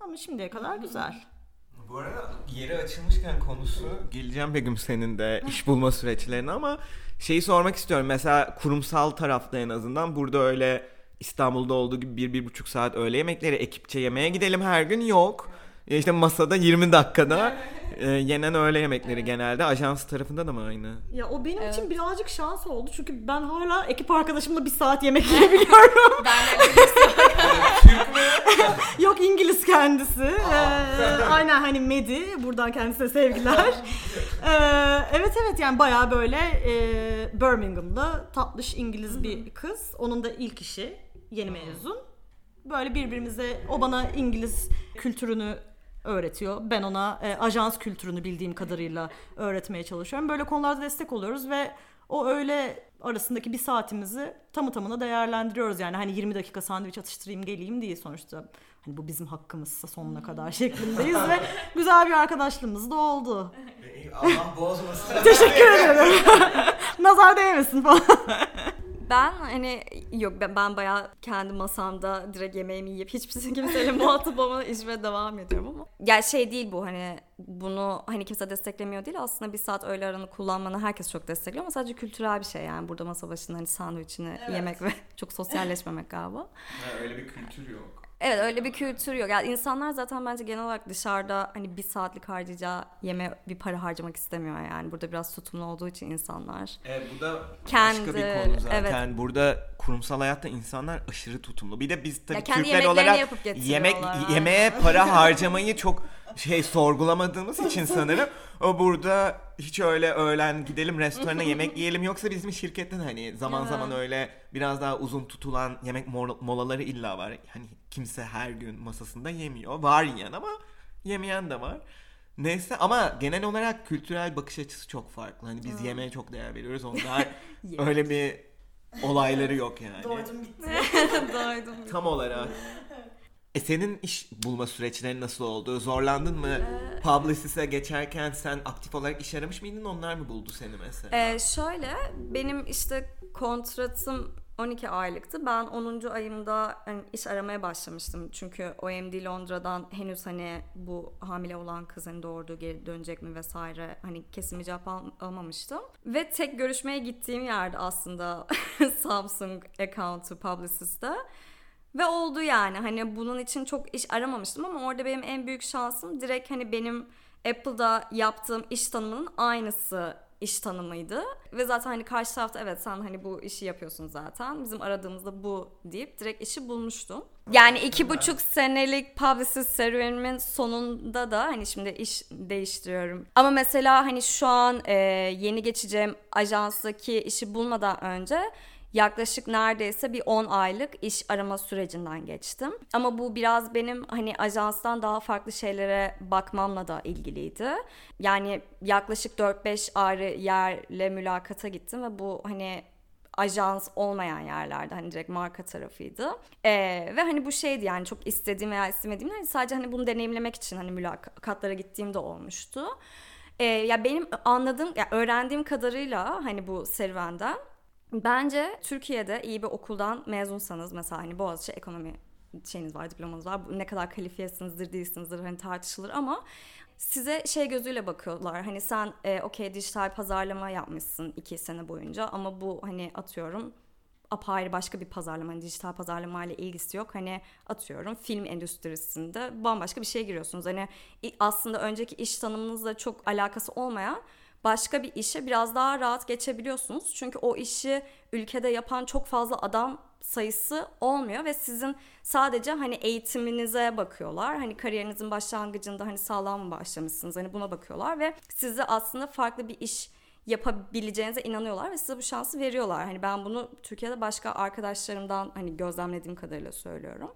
ama şimdiye kadar güzel. Bu arada yeri açılmışken konusu geleceğim Begüm senin de iş bulma süreçlerine ama şeyi sormak istiyorum. Mesela kurumsal tarafta en azından burada öyle İstanbul'da olduğu gibi bir, bir buçuk saat öğle yemekleri ekipçe yemeğe gidelim her gün yok. E İşte masada 20 dakikada e, yenen öğle yemekleri genelde. Ajans tarafında da mı aynı? Ya o benim Evet. için birazcık şans oldu çünkü ben hala ekip arkadaşımla bir saat yemek yiyebiliyorum. Ben de Yok İngiliz kendisi. Ee, aynen hani Medi. Buradan kendisine sevgiler. Ee, evet evet yani baya böyle e, Birmingham'da tatlış İngiliz bir kız. Onun da ilk işi yeni mezun. Böyle birbirimize o bana İngiliz kültürünü öğretiyor. Ben ona e, ajans kültürünü bildiğim kadarıyla öğretmeye çalışıyorum. Böyle konularda destek oluyoruz ve o öğle arasındaki bir saatimizi tamı tamına değerlendiriyoruz. Yani hani 20 dakika sandviç atıştırayım geleyim değil sonuçta. Hani bu bizim hakkımızsa sonuna kadar şeklindeyiz ve güzel bir arkadaşlığımız da oldu. Allah bozmasın. Teşekkür ederim. Nazar değmesin falan. Ben hani yok ben, ben bayağı kendi masamda direkt yemeğimi yiyip hiçbir kimseyle muhatap olmadan işime devam ediyorum ama. Ya şey değil bu hani bunu hani kimse desteklemiyor değil aslında bir saat öğle aranı kullanmanı herkes çok destekliyor ama sadece kültürel bir şey yani burada masa başında hani sandviçini yemek ve çok sosyalleşmemek galiba. öyle bir kültür yok. Evet öyle bir kültür yok. Yani insanlar zaten bence genel olarak dışarıda hani bir saatlik harcayacağı yeme bir para harcamak istemiyor yani. Burada biraz tutumlu olduğu için insanlar. Evet bu da Kendi- başka bir konu zaten. evet. Burada kurumsal hayatta insanlar aşırı tutumlu. Bir de biz tabii Türkler olarak yapıp yemek yemeğe para harcamayı çok şey sorgulamadığımız için sanırım o burada hiç öyle öğlen gidelim restorana yemek yiyelim yoksa bizim şirketten hani zaman zaman öyle biraz daha uzun tutulan yemek mol- molaları illa var. Hani kimse her gün masasında yemiyor. Var yiyen ama yemeyen de var. Neyse ama genel olarak kültürel bakış açısı çok farklı. Hani biz yemeğe çok değer veriyoruz. Onlar öyle bir olayları yok yani. Doydum. Tam olarak. E senin iş bulma süreçleri nasıl oldu? Zorlandın mı? Publicist'e geçerken sen aktif olarak iş aramış mıydın? Onlar mı buldu seni mesela? Ee, şöyle benim işte kontratım 12 aylıktı. Ben 10. ayımda hani iş aramaya başlamıştım. Çünkü OMD Londra'dan henüz hani bu hamile olan kızın doğurduğu geri dönecek mi vesaire hani kesin bir cevap al- almamıştım. Ve tek görüşmeye gittiğim yerde aslında Samsung account'u Publicist'te. Ve oldu yani hani bunun için çok iş aramamıştım ama orada benim en büyük şansım direkt hani benim Apple'da yaptığım iş tanımının aynısı iş tanımıydı. Ve zaten hani karşı tarafta evet sen hani bu işi yapıyorsun zaten. Bizim aradığımızda bu deyip direkt işi bulmuştum. Yani iki buçuk senelik publicist serüvenimin sonunda da hani şimdi iş değiştiriyorum. Ama mesela hani şu an e, yeni geçeceğim ajanstaki işi bulmadan önce yaklaşık neredeyse bir 10 aylık iş arama sürecinden geçtim. Ama bu biraz benim hani ajanstan daha farklı şeylere bakmamla da ilgiliydi. Yani yaklaşık 4-5 ayrı yerle mülakata gittim ve bu hani ajans olmayan yerlerde hani direkt marka tarafıydı. Ee, ve hani bu şeydi yani çok istediğim veya istemediğim değil, sadece hani bunu deneyimlemek için hani mülakatlara gittiğimde olmuştu. Ee, ya benim anladığım, ya öğrendiğim kadarıyla hani bu serüvenden bence Türkiye'de iyi bir okuldan mezunsanız mesela hani Boğaziçi ekonomi şeyiniz var, diplomanız var. Ne kadar kalifiyesinizdir, değilsinizdir hani tartışılır ama size şey gözüyle bakıyorlar. Hani sen e, okey dijital pazarlama yapmışsın iki sene boyunca ama bu hani atıyorum apayrı başka bir pazarlama, hani dijital pazarlama ile ilgisi yok. Hani atıyorum film endüstrisinde bambaşka bir şeye giriyorsunuz. Hani aslında önceki iş tanımınızla çok alakası olmayan başka bir işe biraz daha rahat geçebiliyorsunuz. Çünkü o işi ülkede yapan çok fazla adam sayısı olmuyor ve sizin sadece hani eğitiminize bakıyorlar. Hani kariyerinizin başlangıcında hani sağlam mı başlamışsınız hani buna bakıyorlar ve sizi aslında farklı bir iş yapabileceğinize inanıyorlar ve size bu şansı veriyorlar. Hani ben bunu Türkiye'de başka arkadaşlarımdan hani gözlemlediğim kadarıyla söylüyorum.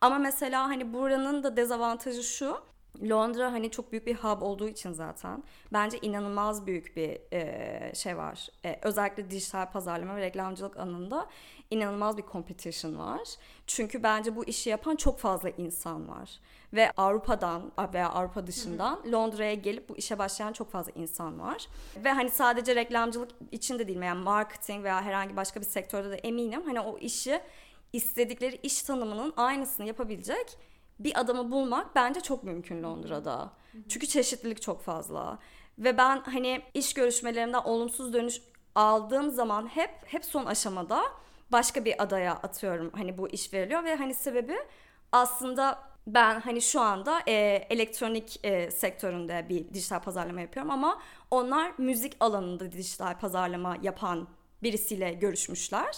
Ama mesela hani buranın da dezavantajı şu. Londra hani çok büyük bir hub olduğu için zaten bence inanılmaz büyük bir e, şey var. E, özellikle dijital pazarlama ve reklamcılık alanında inanılmaz bir competition var. Çünkü bence bu işi yapan çok fazla insan var. Ve Avrupa'dan veya Avrupa dışından Londra'ya gelip bu işe başlayan çok fazla insan var. Ve hani sadece reklamcılık için de değil yani marketing veya herhangi başka bir sektörde de eminim hani o işi istedikleri iş tanımının aynısını yapabilecek bir adamı bulmak bence çok mümkün Londra'da. Çünkü çeşitlilik çok fazla. Ve ben hani iş görüşmelerinden olumsuz dönüş aldığım zaman hep hep son aşamada başka bir adaya atıyorum hani bu iş veriliyor ve hani sebebi aslında ben hani şu anda e, elektronik e, sektöründe bir dijital pazarlama yapıyorum ama onlar müzik alanında dijital pazarlama yapan birisiyle görüşmüşler.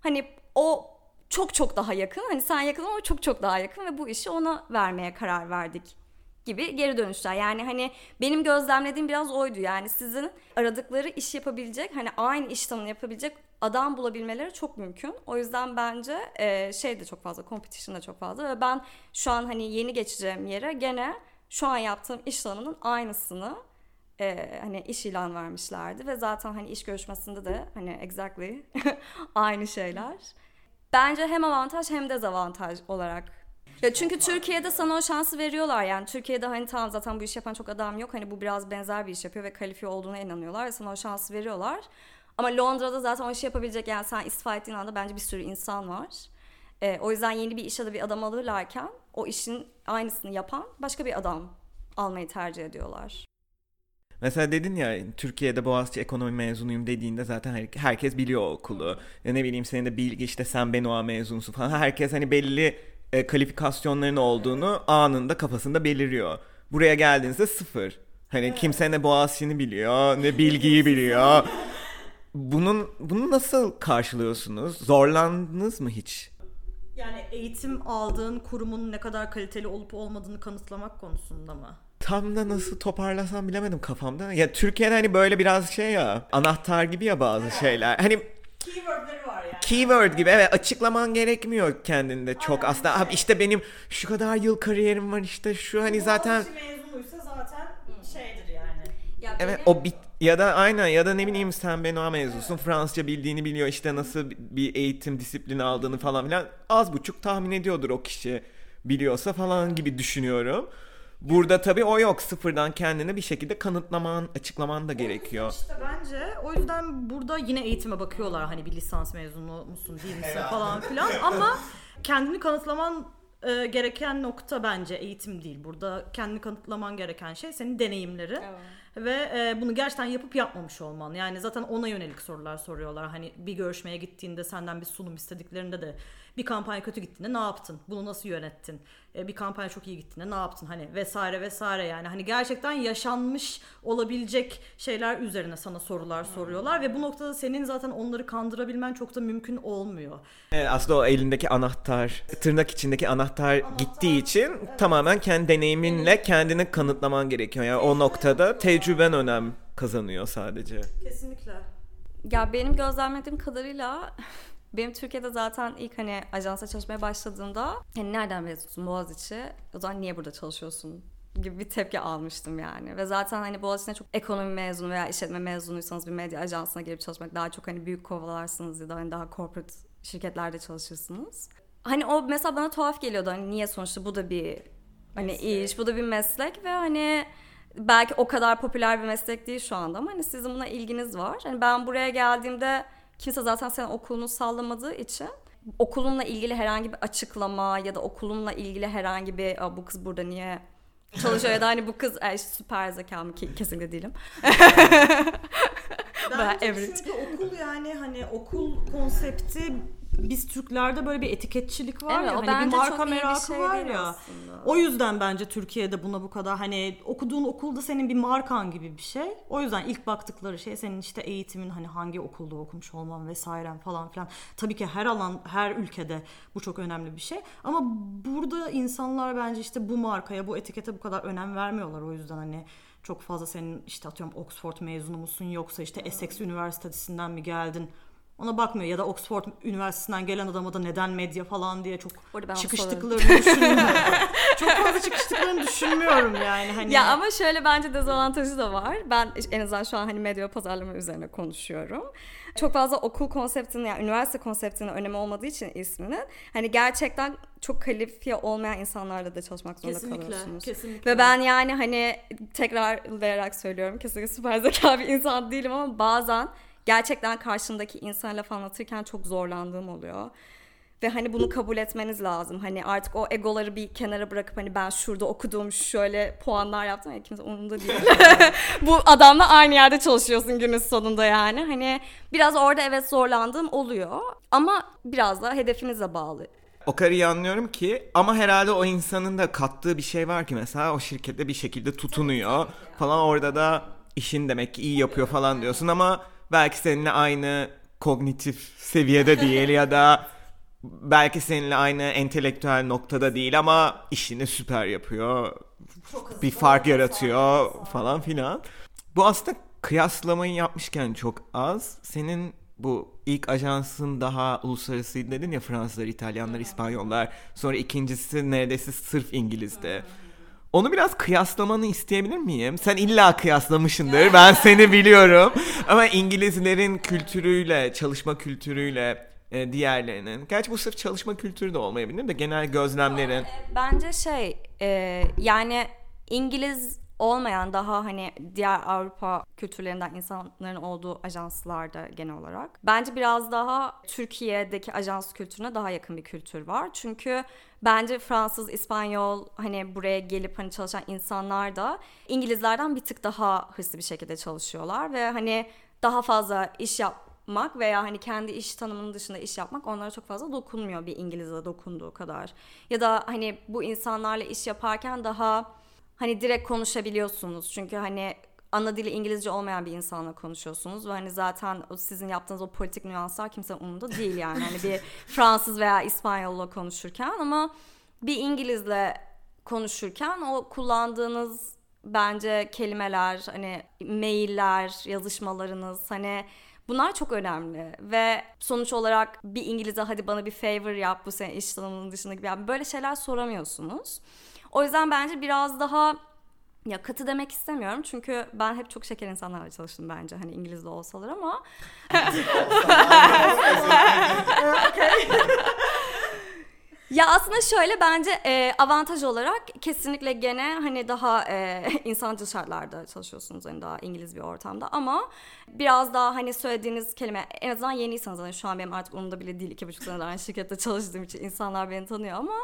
Hani o çok çok daha yakın. Hani sen yakın ama çok çok daha yakın ve bu işi ona vermeye karar verdik gibi geri dönüşler. Yani hani benim gözlemlediğim biraz oydu. Yani sizin aradıkları iş yapabilecek, hani aynı iş tanımını yapabilecek adam bulabilmeleri çok mümkün. O yüzden bence e, şey de çok fazla, competition da çok fazla ve ben şu an hani yeni geçeceğim yere gene şu an yaptığım iş tanımının aynısını e, hani iş ilan vermişlerdi ve zaten hani iş görüşmesinde de hani exactly aynı şeyler. Bence hem avantaj hem dezavantaj olarak ya çünkü Türkiye'de sana o şansı veriyorlar yani Türkiye'de hani tamam zaten bu iş yapan çok adam yok hani bu biraz benzer bir iş yapıyor ve kalifiye olduğuna inanıyorlar ve sana o şansı veriyorlar. Ama Londra'da zaten o işi yapabilecek yani sen istifa ettiğin anda bence bir sürü insan var. Ee, o yüzden yeni bir işe de bir adam alırlarken o işin aynısını yapan başka bir adam almayı tercih ediyorlar. Mesela dedin ya Türkiye'de Boğaziçi ekonomi mezunuyum dediğinde zaten herkes biliyor o okulu. Ya ne bileyim senin de bilgi işte sen Benoa mezunusun falan. Herkes hani belli e, kalifikasyonların olduğunu anında kafasında beliriyor. Buraya geldiğinizde sıfır. Hani evet. kimse ne Boğaziçi'ni biliyor ne bilgiyi biliyor. Bunun bunu nasıl karşılıyorsunuz? Zorlandınız mı hiç? Yani eğitim aldığın kurumun ne kadar kaliteli olup olmadığını kanıtlamak konusunda mı? Tam da nasıl toparlasam bilemedim kafamda. Ya Türkiye'de hani böyle biraz şey ya anahtar gibi ya bazı evet. şeyler. Hani keywordleri var yani. Keyword gibi evet açıklaman gerekmiyor kendinde çok Aynen. aslında. Abi işte benim şu kadar yıl kariyerim var işte şu hani zaten. mezunuysa zaten şeydir yani. Ya evet benim... o bit ya da aynen ya da ne bileyim sen Benoa mezunusun evet. Fransızca bildiğini biliyor işte nasıl bir eğitim disiplini aldığını falan filan az buçuk tahmin ediyordur o kişi biliyorsa falan gibi düşünüyorum. Burada tabii o yok. Sıfırdan kendini bir şekilde kanıtlaman, açıklaman da gerekiyor. İşte bence o yüzden burada yine eğitime bakıyorlar. Hani bir lisans mezunu musun değil misin falan filan. Ama kendini kanıtlaman e, gereken nokta bence eğitim değil. Burada kendini kanıtlaman gereken şey senin deneyimleri. Evet. Ve e, bunu gerçekten yapıp yapmamış olman. Yani zaten ona yönelik sorular soruyorlar. Hani bir görüşmeye gittiğinde senden bir sunum istediklerinde de bir kampanya kötü gittiğinde ne yaptın? Bunu nasıl yönettin? E, bir kampanya çok iyi gittiğinde ne yaptın? Hani vesaire vesaire yani. Hani gerçekten yaşanmış olabilecek şeyler üzerine sana sorular soruyorlar ve bu noktada senin zaten onları kandırabilmen çok da mümkün olmuyor. Evet, aslında o elindeki anahtar, tırnak içindeki anahtar, anahtar gittiği için evet. tamamen kendi deneyiminle kendini kanıtlaman gerekiyor. Yani o noktada tecrüben önem kazanıyor sadece. Kesinlikle. Ya benim gözlemlediğim kadarıyla benim Türkiye'de zaten ilk hani ajansa çalışmaya başladığımda hani nereden mezunsun Boğaziçi? O zaman niye burada çalışıyorsun? gibi bir tepki almıştım yani. Ve zaten hani Boğaziçi'ne çok ekonomi mezunu veya işletme mezunuysanız bir medya ajansına gelip çalışmak daha çok hani büyük kovalarsınız ya da hani daha corporate şirketlerde çalışırsınız. Hani o mesela bana tuhaf geliyordu hani niye sonuçta bu da bir hani meslek. iş, bu da bir meslek ve hani belki o kadar popüler bir meslek değil şu anda ama hani sizin buna ilginiz var. Hani ben buraya geldiğimde kimse zaten senin okulunu sallamadığı için okulunla ilgili herhangi bir açıklama ya da okulunla ilgili herhangi bir bu kız burada niye çalışıyor ya da hani bu kız e, süper zeka mı ki kesinlikle değilim. Bence çünkü okul yani hani okul konsepti biz Türklerde böyle bir etiketçilik var evet, ya hani bir marka merakı şey var ya. Aslında. O yüzden bence Türkiye'de buna bu kadar hani okuduğun okulda senin bir markan gibi bir şey. O yüzden ilk baktıkları şey senin işte eğitimin hani hangi okulda okumuş olman vesairen falan filan. Tabii ki her alan her ülkede bu çok önemli bir şey. Ama burada insanlar bence işte bu markaya bu etikete bu kadar önem vermiyorlar. O yüzden hani çok fazla senin işte atıyorum Oxford mezunu musun yoksa işte Essex Üniversitesi'nden mi geldin ona bakmıyor ya da Oxford Üniversitesi'nden gelen adama da neden medya falan diye çok çıkıştıklarını düşünmüyorum. çok fazla çıkıştıklarını düşünmüyorum yani. Hani... Ya ama şöyle bence dezavantajı da var. Ben en azından şu an hani medya pazarlama üzerine konuşuyorum. Çok fazla okul konseptinin yani üniversite konseptinin önemi olmadığı için isminin hani gerçekten çok kalifiye olmayan insanlarla da çalışmak zorunda kesinlikle, kalıyorsunuz. Kesinlikle. Ve ben yani hani tekrar vererek söylüyorum kesinlikle süper zeka bir insan değilim ama bazen gerçekten karşımdaki insan laf anlatırken çok zorlandığım oluyor. Ve hani bunu kabul etmeniz lazım. Hani artık o egoları bir kenara bırakıp hani ben şurada okudum şöyle puanlar yaptım. Ya kimse umurunda değil. Bu adamla aynı yerde çalışıyorsun günün sonunda yani. Hani biraz orada evet zorlandığım oluyor. Ama biraz da hedefinize bağlı. O kadar iyi anlıyorum ki ama herhalde o insanın da kattığı bir şey var ki mesela o şirkette bir şekilde tutunuyor falan orada da işin demek ki iyi yapıyor falan diyorsun ama belki seninle aynı kognitif seviyede değil ya da belki seninle aynı entelektüel noktada değil ama işini süper yapıyor. bir fark yaratıyor falan filan. Bu aslında kıyaslamayı yapmışken çok az. Senin bu ilk ajansın daha uluslararası dedin ya Fransızlar, İtalyanlar, İspanyollar. Sonra ikincisi neredeyse sırf İngiliz'de. Onu biraz kıyaslamanı isteyebilir miyim? Sen illa kıyaslamışsındır. Ben seni biliyorum. Ama İngilizlerin kültürüyle, çalışma kültürüyle e, diğerlerinin. Gerçi bu sırf çalışma kültürü de olmayabilir de genel gözlemlerin. Bence şey e, yani İngiliz olmayan daha hani diğer Avrupa kültürlerinden insanların olduğu ajanslarda genel olarak. Bence biraz daha Türkiye'deki ajans kültürüne daha yakın bir kültür var. Çünkü bence Fransız, İspanyol hani buraya gelip hani çalışan insanlar da İngilizlerden bir tık daha hırslı bir şekilde çalışıyorlar ve hani daha fazla iş yapmak veya hani kendi iş tanımının dışında iş yapmak onlara çok fazla dokunmuyor bir İngiliz'e dokunduğu kadar. Ya da hani bu insanlarla iş yaparken daha hani direkt konuşabiliyorsunuz. Çünkü hani ana dili İngilizce olmayan bir insanla konuşuyorsunuz ve hani zaten sizin yaptığınız o politik nüanslar kimsenin umurunda değil yani. Hani bir Fransız veya İspanyolla konuşurken ama bir İngilizle konuşurken o kullandığınız bence kelimeler, hani mailler, yazışmalarınız hani Bunlar çok önemli ve sonuç olarak bir İngilizce hadi bana bir favor yap bu senin iş tanımının dışında gibi yani böyle şeyler soramıyorsunuz. O yüzden bence biraz daha ya katı demek istemiyorum çünkü ben hep çok şeker insanlarla çalıştım bence hani İngilizce olsalar ama Ya aslında şöyle bence e, avantaj olarak kesinlikle gene hani daha e, insancıl şartlarda çalışıyorsunuz hani daha İngiliz bir ortamda. Ama biraz daha hani söylediğiniz kelime en azından yeniysanız hani şu an benim artık onun da bile değil. İki buçuk senedir aynı şirkette çalıştığım için insanlar beni tanıyor ama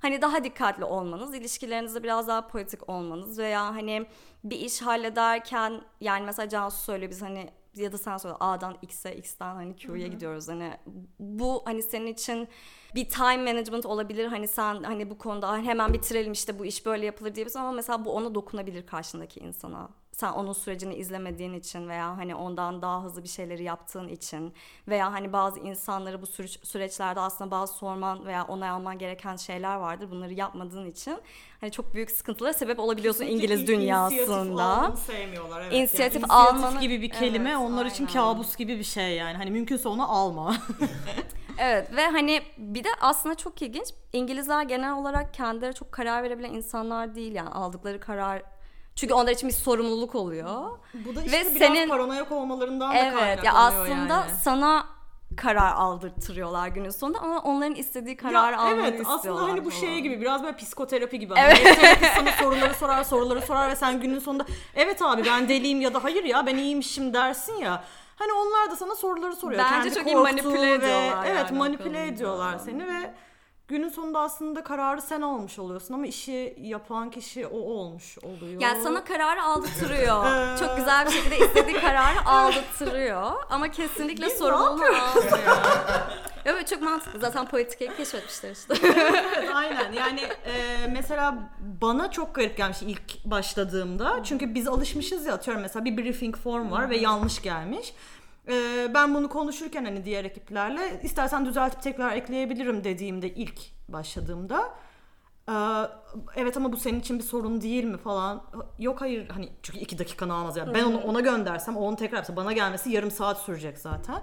hani daha dikkatli olmanız, ilişkilerinizde biraz daha politik olmanız veya hani bir iş hallederken yani mesela Cansu söylüyor biz hani ya da sen söyle A'dan X'e, X'ten hani Q'ya gidiyoruz. Hani bu hani senin için bir time management olabilir. Hani sen hani bu konuda hemen bitirelim işte bu iş böyle yapılır diyebilirsin ama mesela bu ona dokunabilir karşındaki insana sen onun sürecini izlemediğin için veya hani ondan daha hızlı bir şeyleri yaptığın için veya hani bazı insanları bu süreç, süreçlerde aslında bazı sorman veya onay alman gereken şeyler vardır. Bunları yapmadığın için hani çok büyük sıkıntılara sebep olabiliyorsun Kesinlikle İngiliz dünyasında. İnisiyatif sevmiyorlar. Evet. İnisiyatif yani almanı gibi bir kelime evet, onlar için aynen. kabus gibi bir şey yani. Hani mümkünse onu alma. Evet ve hani bir de aslında çok ilginç İngilizler genel olarak kendileri çok karar verebilen insanlar değil yani aldıkları karar çünkü onlar için bir sorumluluk oluyor. Bu da işte Ve biraz senin- paranoyak olmalarından da Evet kaynaklanıyor ya aslında yani. sana karar aldırtıyorlar günün sonunda ama onların istediği kararı Ya almanı evet istiyorlar. aslında hani bu falan. şey gibi biraz böyle psikoterapi gibi. Evet. Hani sana soruları sorar soruları sorar ve sen günün sonunda evet abi ben deliyim ya da hayır ya ben iyiymişim dersin ya. Hani onlar da sana soruları soruyor. Bence Kendi çok iyi manipüle ve- ediyorlar Evet yani manipüle akıllı. ediyorlar seni ve günün sonunda aslında kararı sen olmuş oluyorsun ama işi yapan kişi o olmuş oluyor. Yani sana kararı aldırtıyor. Çok güzel bir şekilde istediği kararı aldırtıyor. Ama kesinlikle Biz sorumluluğunu almıyor. Evet çok mantıklı. Zaten politikayı keşfetmişler işte. Evet aynen yani e, mesela bana çok garip gelmiş ilk başladığımda çünkü biz alışmışız ya atıyorum mesela bir briefing form var ve yanlış gelmiş. E, ben bunu konuşurken hani diğer ekiplerle istersen düzeltip tekrar ekleyebilirim dediğimde ilk başladığımda e, evet ama bu senin için bir sorun değil mi? falan. Yok hayır hani çünkü iki dakikanı almaz. Yani ben onu ona göndersem o onu tekrar yapsa bana gelmesi yarım saat sürecek zaten.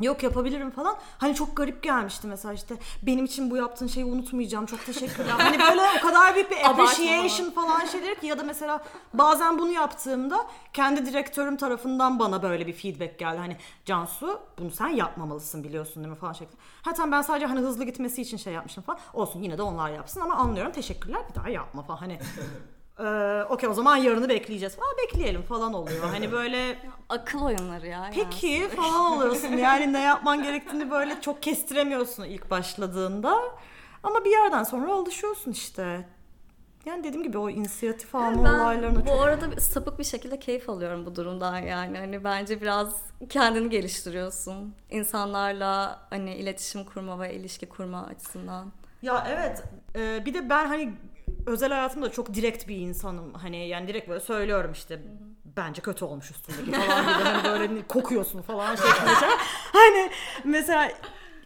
Yok yapabilirim falan. Hani çok garip gelmişti mesela işte benim için bu yaptığın şeyi unutmayacağım çok teşekkürler. Hani böyle o kadar büyük bir appreciation falan şeyler ki ya da mesela bazen bunu yaptığımda kendi direktörüm tarafından bana böyle bir feedback geldi. Hani Cansu bunu sen yapmamalısın biliyorsun değil mi falan şeklinde. Ha tamam ben sadece hani hızlı gitmesi için şey yapmışım falan. Olsun yine de onlar yapsın ama anlıyorum teşekkürler bir daha yapma falan hani. Ee, Okey o zaman yarını bekleyeceğiz. Aa bekleyelim falan oluyor. Hani böyle Akıl oyunları ya. peki falan oluyorsun. Yani ne yapman gerektiğini böyle çok kestiremiyorsun ilk başladığında. Ama bir yerden sonra alışıyorsun işte. Yani dediğim gibi o inisiyatif alma Ben olaylarına bu çok... arada sapık bir şekilde keyif alıyorum bu durumdan yani. Hani bence biraz kendini geliştiriyorsun. İnsanlarla hani iletişim kurma ve ilişki kurma açısından. Ya evet. Ee, bir de ben hani özel hayatımda çok direkt bir insanım. Hani yani direkt böyle söylüyorum işte bence kötü olmuş üstündeki falan gibi hani böyle kokuyorsun falan şeklinde. Hani mesela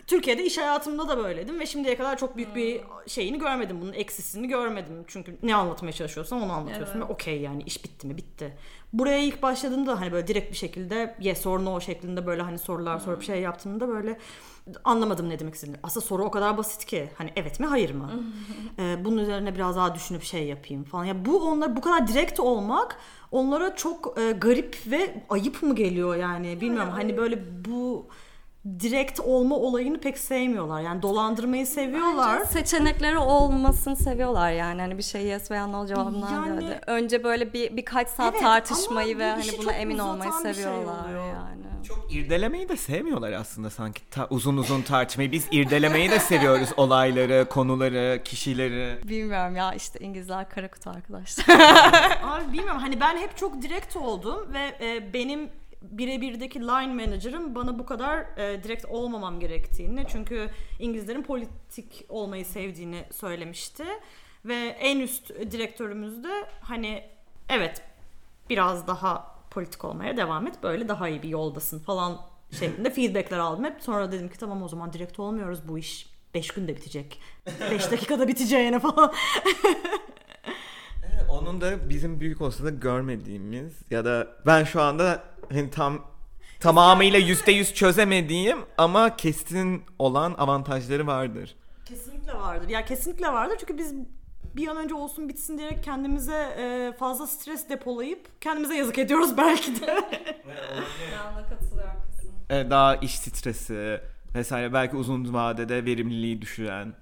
Türkiye'de iş hayatımda da böyleydim ve şimdiye kadar çok büyük bir şeyini görmedim. Bunun eksisini görmedim. Çünkü ne anlatmaya çalışıyorsan onu anlatıyorsun Evet. ve okey yani iş bitti mi bitti. Buraya ilk başladığımda hani böyle direkt bir şekilde yes or no şeklinde böyle hani sorular sorup şey yaptığımda böyle anlamadım ne demek istediğini. Aslında soru o kadar basit ki hani evet mi hayır mı? Ee, bunun üzerine biraz daha düşünüp şey yapayım falan. Ya bu onlar bu kadar direkt olmak onlara çok e, garip ve ayıp mı geliyor yani bilmiyorum. Hani böyle bu direkt olma olayını pek sevmiyorlar. Yani dolandırmayı seviyorlar. Seçenekleri olmasını seviyorlar yani. Hani bir şey yes veya no cevabından Yani-. Önce böyle bir birkaç saat Evet, tartışmayı ve hani buna emin olmayı şey seviyorlar oluyor. yani. Çok irdelemeyi de sevmiyorlar aslında sanki. Ta- uzun uzun tartışmayı. Biz irdelemeyi de seviyoruz. Olayları, konuları, kişileri. Bilmiyorum ya işte İngilizler kara kutu arkadaşlar. Abi bilmiyorum hani ben hep çok direkt oldum ve e, benim birebirdeki line manager'ım bana bu kadar e, direkt olmamam gerektiğini çünkü İngilizlerin politik olmayı sevdiğini söylemişti. Ve en üst direktörümüz de hani evet biraz daha politik olmaya devam et böyle daha iyi bir yoldasın falan şeklinde feedbackler aldım hep. Sonra dedim ki tamam o zaman direkt olmuyoruz bu iş 5 günde bitecek. 5 dakikada biteceğine falan. Onun da bizim büyük olsa da görmediğimiz ya da ben şu anda hani tam tamamıyla yüzde yüz çözemediğim ama kesin olan avantajları vardır. Kesinlikle vardır. Ya kesinlikle vardır çünkü biz bir an önce olsun bitsin diyerek kendimize e, fazla stres depolayıp kendimize yazık ediyoruz belki de. Katılıyorum kesin. Ee, Daha iş stresi vesaire belki uzun vadede verimliliği düşüren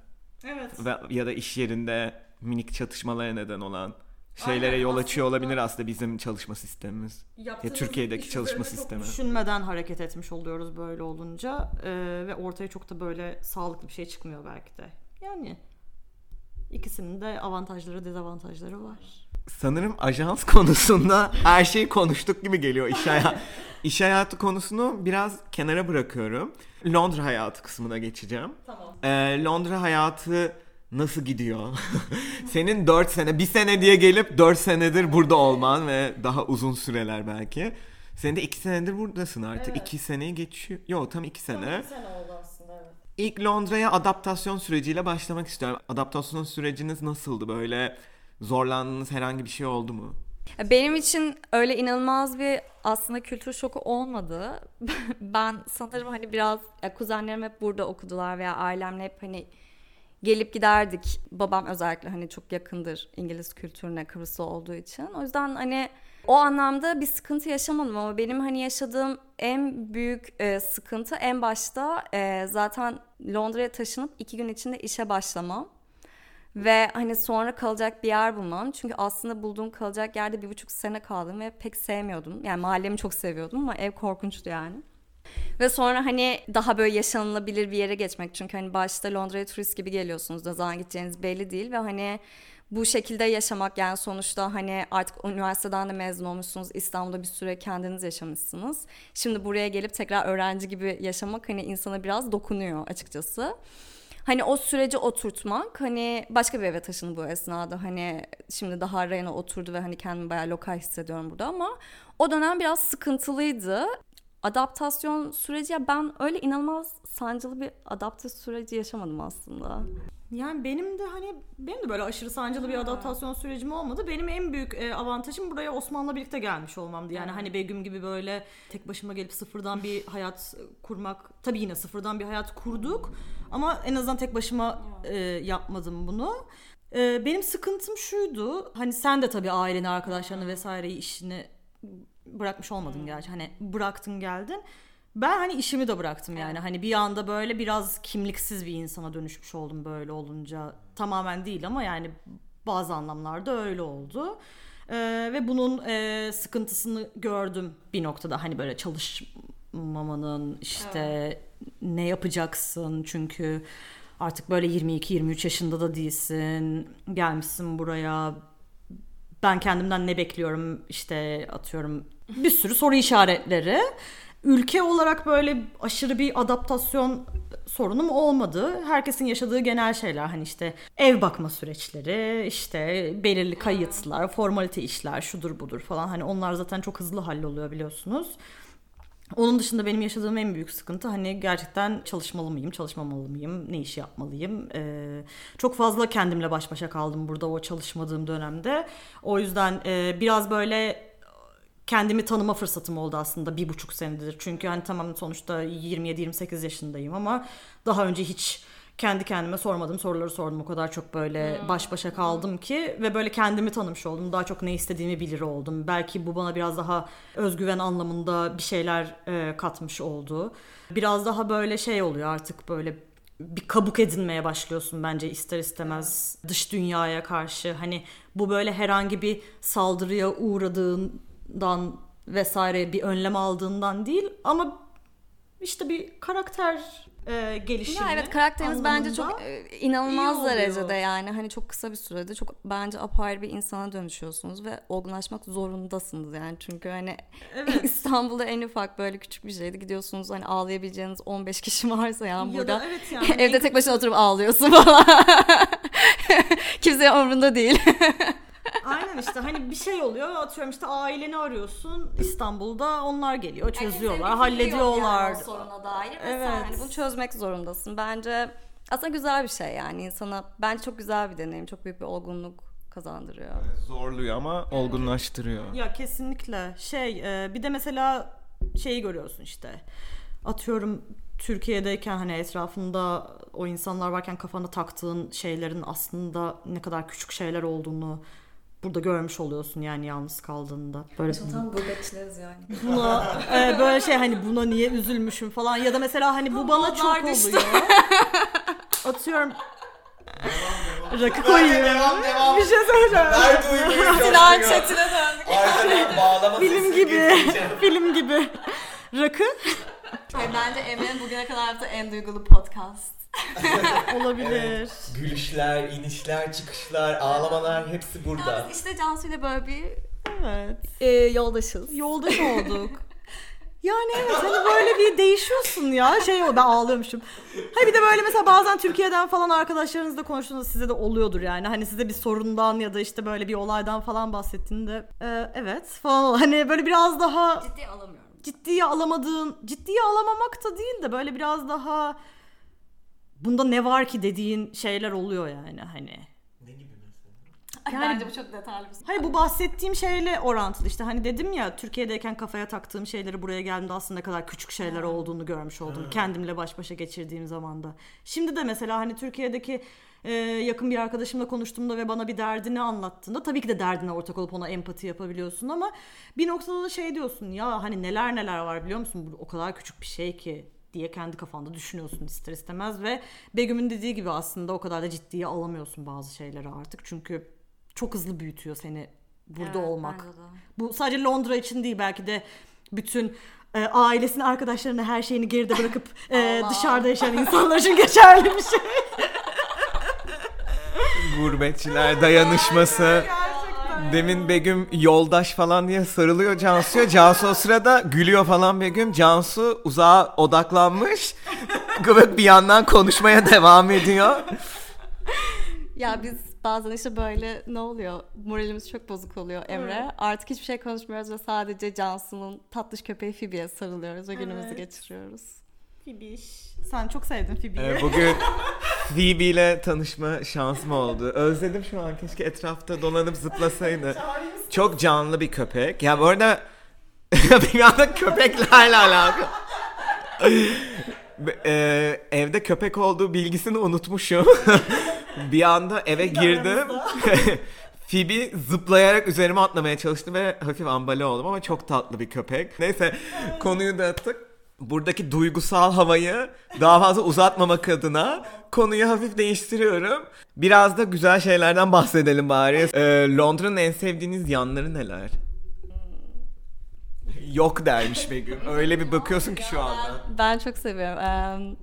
evet. ve, ya da iş yerinde minik çatışmalara neden olan şeylere Aynen, yol açıyor olabilir aslında bizim çalışma sistemimiz. Ya Türkiye'deki çalışma sistemi. Düşünmeden hareket etmiş oluyoruz böyle olunca E, ve ortaya çok da böyle sağlıklı bir şey çıkmıyor belki de. Yani ikisinin de avantajları dezavantajları var. Sanırım ajans konusunda her şeyi konuştuk gibi geliyor iş hayatı. iş hayatı konusunu biraz kenara bırakıyorum. Londra hayatı kısmına geçeceğim. Tamam. Ee, Londra hayatı nasıl gidiyor? Senin 4 sene, bir sene diye gelip 4 senedir burada olman ve daha uzun süreler belki. Senin de 2 senedir buradasın artık. Evet. 2 seneyi geçiyor. Yok tam 2 sene. sene oldu aslında evet. İlk Londra'ya adaptasyon süreciyle başlamak istiyorum. Adaptasyon süreciniz nasıldı? Böyle zorlandığınız herhangi bir şey oldu mu? Benim için öyle inanılmaz bir aslında kültür şoku olmadı. ben sanırım hani biraz ya kuzenlerim hep burada okudular veya ailemle hep hani gelip giderdik. Babam özellikle hani çok yakındır İngiliz kültürüne Kıbrıs'ta olduğu için. O yüzden hani o anlamda bir sıkıntı yaşamadım ama benim hani yaşadığım en büyük e, sıkıntı en başta e, zaten Londra'ya taşınıp iki gün içinde işe başlamam. Ve hani sonra kalacak bir yer bulmam. Çünkü aslında bulduğum kalacak yerde bir buçuk sene kaldım ve pek sevmiyordum. Yani mahallemi çok seviyordum ama ev korkunçtu yani. Ve sonra hani daha böyle yaşanılabilir bir yere geçmek. Çünkü hani başta Londra'ya turist gibi geliyorsunuz. Ne zaman gideceğiniz belli değil ve hani bu şekilde yaşamak yani sonuçta hani artık üniversiteden de mezun olmuşsunuz. İstanbul'da bir süre kendiniz yaşamışsınız. Şimdi buraya gelip tekrar öğrenci gibi yaşamak hani insana biraz dokunuyor açıkçası. Hani o süreci oturtmak hani başka bir eve taşındı bu esnada hani şimdi daha rayına oturdu ve hani kendimi bayağı lokal hissediyorum burada ama o dönem biraz sıkıntılıydı. Adaptasyon süreci ya ben öyle inanılmaz sancılı bir adaptasyon süreci yaşamadım aslında. Yani benim de hani benim de böyle aşırı sancılı bir adaptasyon sürecim olmadı. Benim en büyük e, avantajım buraya Osman'la birlikte gelmiş olmamdı. Yani hani Begüm gibi böyle tek başıma gelip sıfırdan bir hayat kurmak. Tabii yine sıfırdan bir hayat kurduk ama en azından tek başıma e, yapmadım bunu. E, benim sıkıntım şuydu. Hani sen de tabii aileni, arkadaşlarını vesaireyi işini bırakmış olmadın gerçi. Hani bıraktın geldin. Ben hani işimi de bıraktım yani. Hani bir anda böyle biraz kimliksiz bir insana dönüşmüş oldum böyle olunca. Tamamen değil ama yani Bazı anlamlarda öyle oldu. Ee, ve bunun e, sıkıntısını gördüm bir noktada hani böyle çalışmamanın işte ne yapacaksın çünkü artık böyle 22-23 yaşında da değilsin gelmişsin buraya ben kendimden ne bekliyorum işte atıyorum bir sürü soru işaretleri ülke olarak böyle aşırı bir adaptasyon sorunum olmadı. Herkesin yaşadığı genel şeyler hani işte ev bakma süreçleri, işte belirli kayıtlar, formalite işler, şudur budur falan hani onlar zaten çok hızlı halloluyor biliyorsunuz. Onun dışında benim yaşadığım en büyük sıkıntı hani gerçekten çalışmalı mıyım, çalışmamalı mıyım, ne iş yapmalıyım. Ee, çok fazla kendimle baş başa kaldım burada o çalışmadığım dönemde. O yüzden e, biraz böyle kendimi tanıma fırsatım oldu aslında bir buçuk senedir. Çünkü hani tamam sonuçta 27-28 yaşındayım ama daha önce hiç kendi kendime sormadığım soruları sordum. O kadar çok böyle hmm. baş başa kaldım ki ve böyle kendimi tanımış oldum. Daha çok ne istediğimi bilir oldum. Belki bu bana biraz daha özgüven anlamında bir şeyler e, katmış oldu. Biraz daha böyle şey oluyor artık böyle bir kabuk edinmeye başlıyorsun bence ister istemez dış dünyaya karşı. Hani bu böyle herhangi bir saldırıya uğradığın dan vesaire bir önlem aldığından değil ama işte bir karakter e, gelişimi. Ya evet karakteriniz bence çok e, inanılmaz derecede yani hani çok kısa bir sürede çok bence apayrı bir insana dönüşüyorsunuz ve olgunlaşmak zorundasınız yani çünkü hani evet. İstanbul'da en ufak böyle küçük bir şeydi gidiyorsunuz hani ağlayabileceğiniz 15 kişi varsa yani ya burada evet yani, evde tek başına oturup ağlıyorsun falan. Kimseye umurunda değil. Aynen işte hani bir şey oluyor atıyorum işte aileni arıyorsun İstanbul'da onlar geliyor çözüyorlar yani hallediyorlar. Yani soruna dair evet. sen hani bunu çözmek zorundasın. Bence aslında güzel bir şey yani insana bence çok güzel bir deneyim çok büyük bir olgunluk kazandırıyor. Zorluyor ama olgunlaştırıyor. Ya kesinlikle şey e, bir de mesela şeyi görüyorsun işte atıyorum Türkiye'deyken hani etrafında o insanlar varken kafana taktığın şeylerin aslında ne kadar küçük şeyler olduğunu burada görmüş oluyorsun yani yalnız kaldığında. Böyle tam gurbetçileriz yani. Buna e, böyle şey hani buna niye üzülmüşüm falan ya da mesela hani bu bana çok oluyor. Atıyorum Rakı koyuyor. Devam, devam. Bir şey söyleyeceğim. Ver duyguyu. Chatine döndük. Arkadan bağlama Film gibi. Film gibi. Rakı. Hayır, bence Emre'nin bugüne kadar yaptığı en duygulu podcast. Olabilir. Evet, gülüşler, inişler, çıkışlar, ağlamalar hepsi burada. Ya işte Cansu ile böyle bir evet. e, yoldaşız. Yoldaş olduk. Yani evet hani böyle bir değişiyorsun ya. Şey o ben ağlıyormuşum. Ha bir de böyle mesela bazen Türkiye'den falan arkadaşlarınızla konuştuğunuzda size de oluyordur yani. Hani size bir sorundan ya da işte böyle bir olaydan falan bahsettiğinde e, evet falan hani böyle biraz daha ciddiye alamıyorum. Ciddiye alamadığın, ciddiye alamamak da değil de böyle biraz daha bunda ne var ki dediğin şeyler oluyor yani hani. Ne gibi mesela? Yani, Bence bu çok detaylı bir Hayır bu bahsettiğim şeyle orantılı işte hani dedim ya Türkiye'deyken kafaya taktığım şeyleri buraya geldiğimde aslında ne kadar küçük şeyler olduğunu görmüş oldum. Kendimle baş başa geçirdiğim zamanda. Şimdi de mesela hani Türkiye'deki e, yakın bir arkadaşımla konuştuğumda ve bana bir derdini anlattığında tabii ki de derdine ortak olup ona empati yapabiliyorsun ama bir noktada da şey diyorsun ya hani neler neler var biliyor musun bu o kadar küçük bir şey ki diye kendi kafanda düşünüyorsun ister istemez ve Begüm'ün dediği gibi aslında o kadar da ciddiye alamıyorsun bazı şeyleri artık çünkü çok hızlı büyütüyor seni burada evet, olmak. Bu sadece Londra için değil belki de bütün e, ailesini, arkadaşlarını, her şeyini geride bırakıp e, dışarıda yaşayan insanlar için geçerli bir şey. Gurbetçiler dayanışması. Demin Begüm yoldaş falan diye sarılıyor Cansu'ya. Cansu o sırada gülüyor falan Begüm. Cansu uzağa odaklanmış. Gıvık bir yandan konuşmaya devam ediyor. Ya biz bazen işte böyle ne oluyor? Moralimiz çok bozuk oluyor Emre. Evet. Artık hiçbir şey konuşmuyoruz ve sadece Cansu'nun tatlış köpeği Phoebe'ye sarılıyoruz ve günümüzü evet. geçiriyoruz. Phoebe'iş. Sen çok sevdin Phoebe'yi. Ee, bugün Phoebe ile tanışma şansım oldu. Özledim şu an. Keşke etrafta dolanıp zıplasaydı. Çok canlı bir köpek. Ya bu arada bir anda köpeklerle alakalı. ee, evde köpek olduğu bilgisini unutmuşum. bir anda eve girdim. Phoebe zıplayarak üzerime atlamaya çalıştı ve hafif ambale oldum ama çok tatlı bir köpek. Neyse konuyu dağıttık. Buradaki duygusal havayı daha fazla uzatmamak adına konuyu hafif değiştiriyorum. Biraz da güzel şeylerden bahsedelim bari. Ee, Londra'nın en sevdiğiniz yanları neler? Yok dermiş Begüm. Öyle bir bakıyorsun ki şu anda. Ben çok seviyorum. Ee,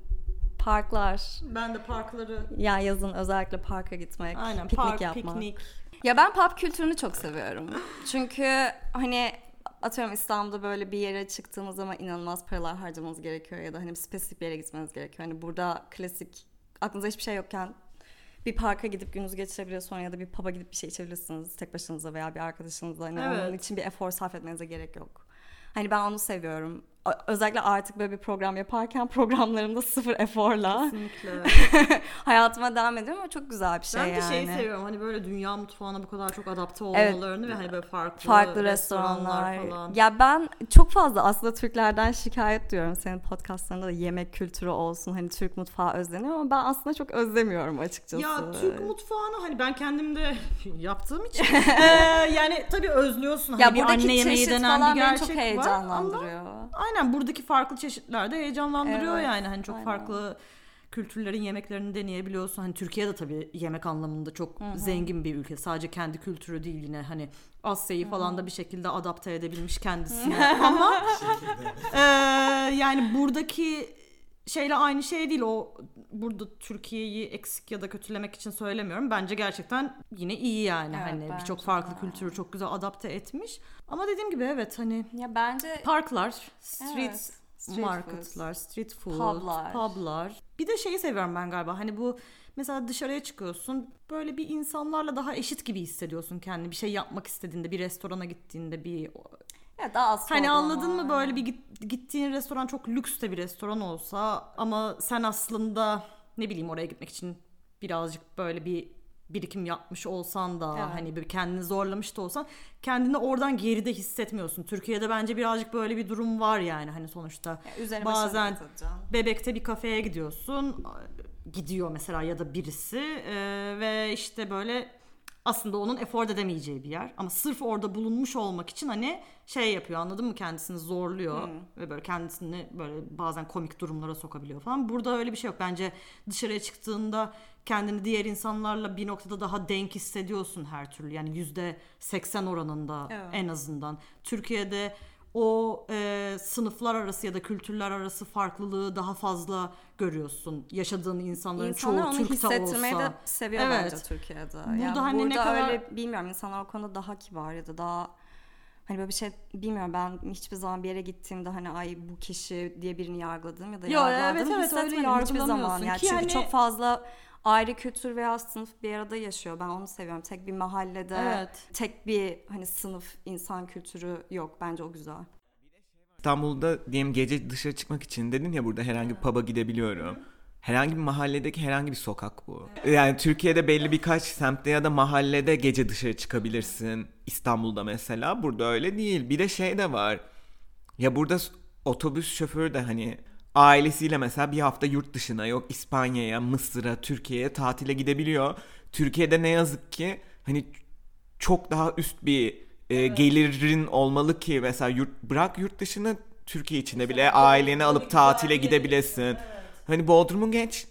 parklar. Ben de parkları Ya yazın özellikle parka gitmek, aynen piknik park, yapmak. piknik. Ya ben pub kültürünü çok seviyorum. Çünkü hani atıyorum İstanbul'da böyle bir yere çıktığınız zaman inanılmaz paralar harcamanız gerekiyor ya da hani spesifik bir yere gitmeniz gerekiyor. Hani burada klasik aklınıza hiçbir şey yokken bir parka gidip gününüzü geçirebiliyorsunuz ya da bir pub'a gidip bir şey içebilirsiniz tek başınıza veya bir arkadaşınızla. Hani Evet. onun için bir efor sarf etmenize gerek yok. Hani ben onu seviyorum. Özellikle artık böyle bir program yaparken programlarımda sıfır eforla hayatıma devam ediyorum ama çok güzel bir şey ben de yani. şeyi seviyorum hani böyle dünya mutfağına bu kadar çok adapte Evet. olmalarını ve hani böyle farklı, farklı restoranlar. falan. Ya ben çok fazla aslında Türklerden şikayet duyuyorum. Senin podcastlarında da yemek kültürü olsun. Hani Türk mutfağı özleniyor ama ben aslında çok özlemiyorum açıkçası. Ya Türk mutfağını hani ben kendim de yaptığım için eee, yani tabii özlüyorsun. Hani ya bir buradaki anne yemeği denen bir gerçek çok var. heyecanlandırıyor. Ama aynen buradaki farklı çeşitler de heyecanlandırıyor Evet, yani. Hani çok aynen. farklı kültürlerin yemeklerini deneyebiliyorsun. Hani Türkiye'de tabii yemek anlamında çok zengin bir ülke. Sadece kendi kültürü değil yine hani Asya'yı falan da bir şekilde adapte edebilmiş kendisine. Ama eee, yani buradaki şeyle aynı şey değil. O burada Türkiye'yi eksik ya da kötülemek için söylemiyorum. Bence gerçekten yine iyi yani. Evet, hani birçok farklı de. kültürü çok güzel adapte etmiş. Ama dediğim gibi evet hani Ya bence parklar, street Evet, street marketlar, street food, Publar. publar. Bir de şeyi seviyorum ben galiba. Hani bu mesela dışarıya çıkıyorsun. Böyle bir insanlarla daha eşit gibi hissediyorsun kendini. Bir şey yapmak istediğinde, bir restorana gittiğinde, bir ya daha az Hani anladın mı var. böyle bir git- gittiğin restoran çok lüks de bir restoran olsa ama sen aslında ne bileyim oraya gitmek için birazcık böyle bir birikim yapmış olsan da Evet. hani böyle kendini zorlamış da olsan kendini oradan geride hissetmiyorsun. Türkiye'de bence birazcık böyle bir durum var yani hani sonuçta. Ya bazen. Bebekte bir kafeye gidiyorsun gidiyor mesela ya da birisi e, ve işte böyle aslında onun efor edemeyeceği bir yer ama sırf orada bulunmuş olmak için hani şey yapıyor anladın mı kendisini zorluyor ve böyle kendisini böyle bazen komik durumlara sokabiliyor falan. Burada öyle bir şey yok. Bence dışarıya çıktığında kendini diğer insanlarla bir noktada daha denk hissediyorsun her türlü. Yani yüzde seksen oranında Evet. en azından. Türkiye'de o e, sınıflar arası ya da kültürler arası farklılığı daha fazla görüyorsun. Yaşadığın insanların İnsanlar çoğu Türk de hissettirmeyi olsa. de seviyor Evet. bence Türkiye'de. Burada yani hani ne burada kadar- öyle bilmiyorum insanlar o konuda daha kibar ya da daha hani böyle bir şey bilmiyorum ben hiçbir zaman bir yere gittiğimde hani ay bu kişi diye birini yargıladığım ya da Yo, yargıladığım evet, evet, hissetmedim öyle hiçbir zaman. Yani çünkü hani- çok fazla ayrı kültür veya sınıf bir arada yaşıyor. Ben onu seviyorum. Tek bir mahallede Evet. tek bir hani sınıf insan kültürü yok. Bence o güzel. İstanbul'da diyelim gece dışarı çıkmak için dedin ya burada herhangi bir pub'a gidebiliyorum. Herhangi bir mahalledeki herhangi bir sokak bu. Yani Türkiye'de belli birkaç semtte ya da mahallede gece dışarı çıkabilirsin. İstanbul'da mesela. Burada öyle değil. Bir de şey de var. Ya burada otobüs şoförü de hani ailesiyle mesela bir hafta yurt dışına yok İspanya'ya, Mısır'a, Türkiye'ye tatile gidebiliyor. Türkiye'de ne yazık ki hani çok daha üst bir e, gelirin olmalı ki mesela yurt bırak yurt dışını Türkiye içinde bile aileni alıp tatile gidebilesin. Hani Bodrum'u geç.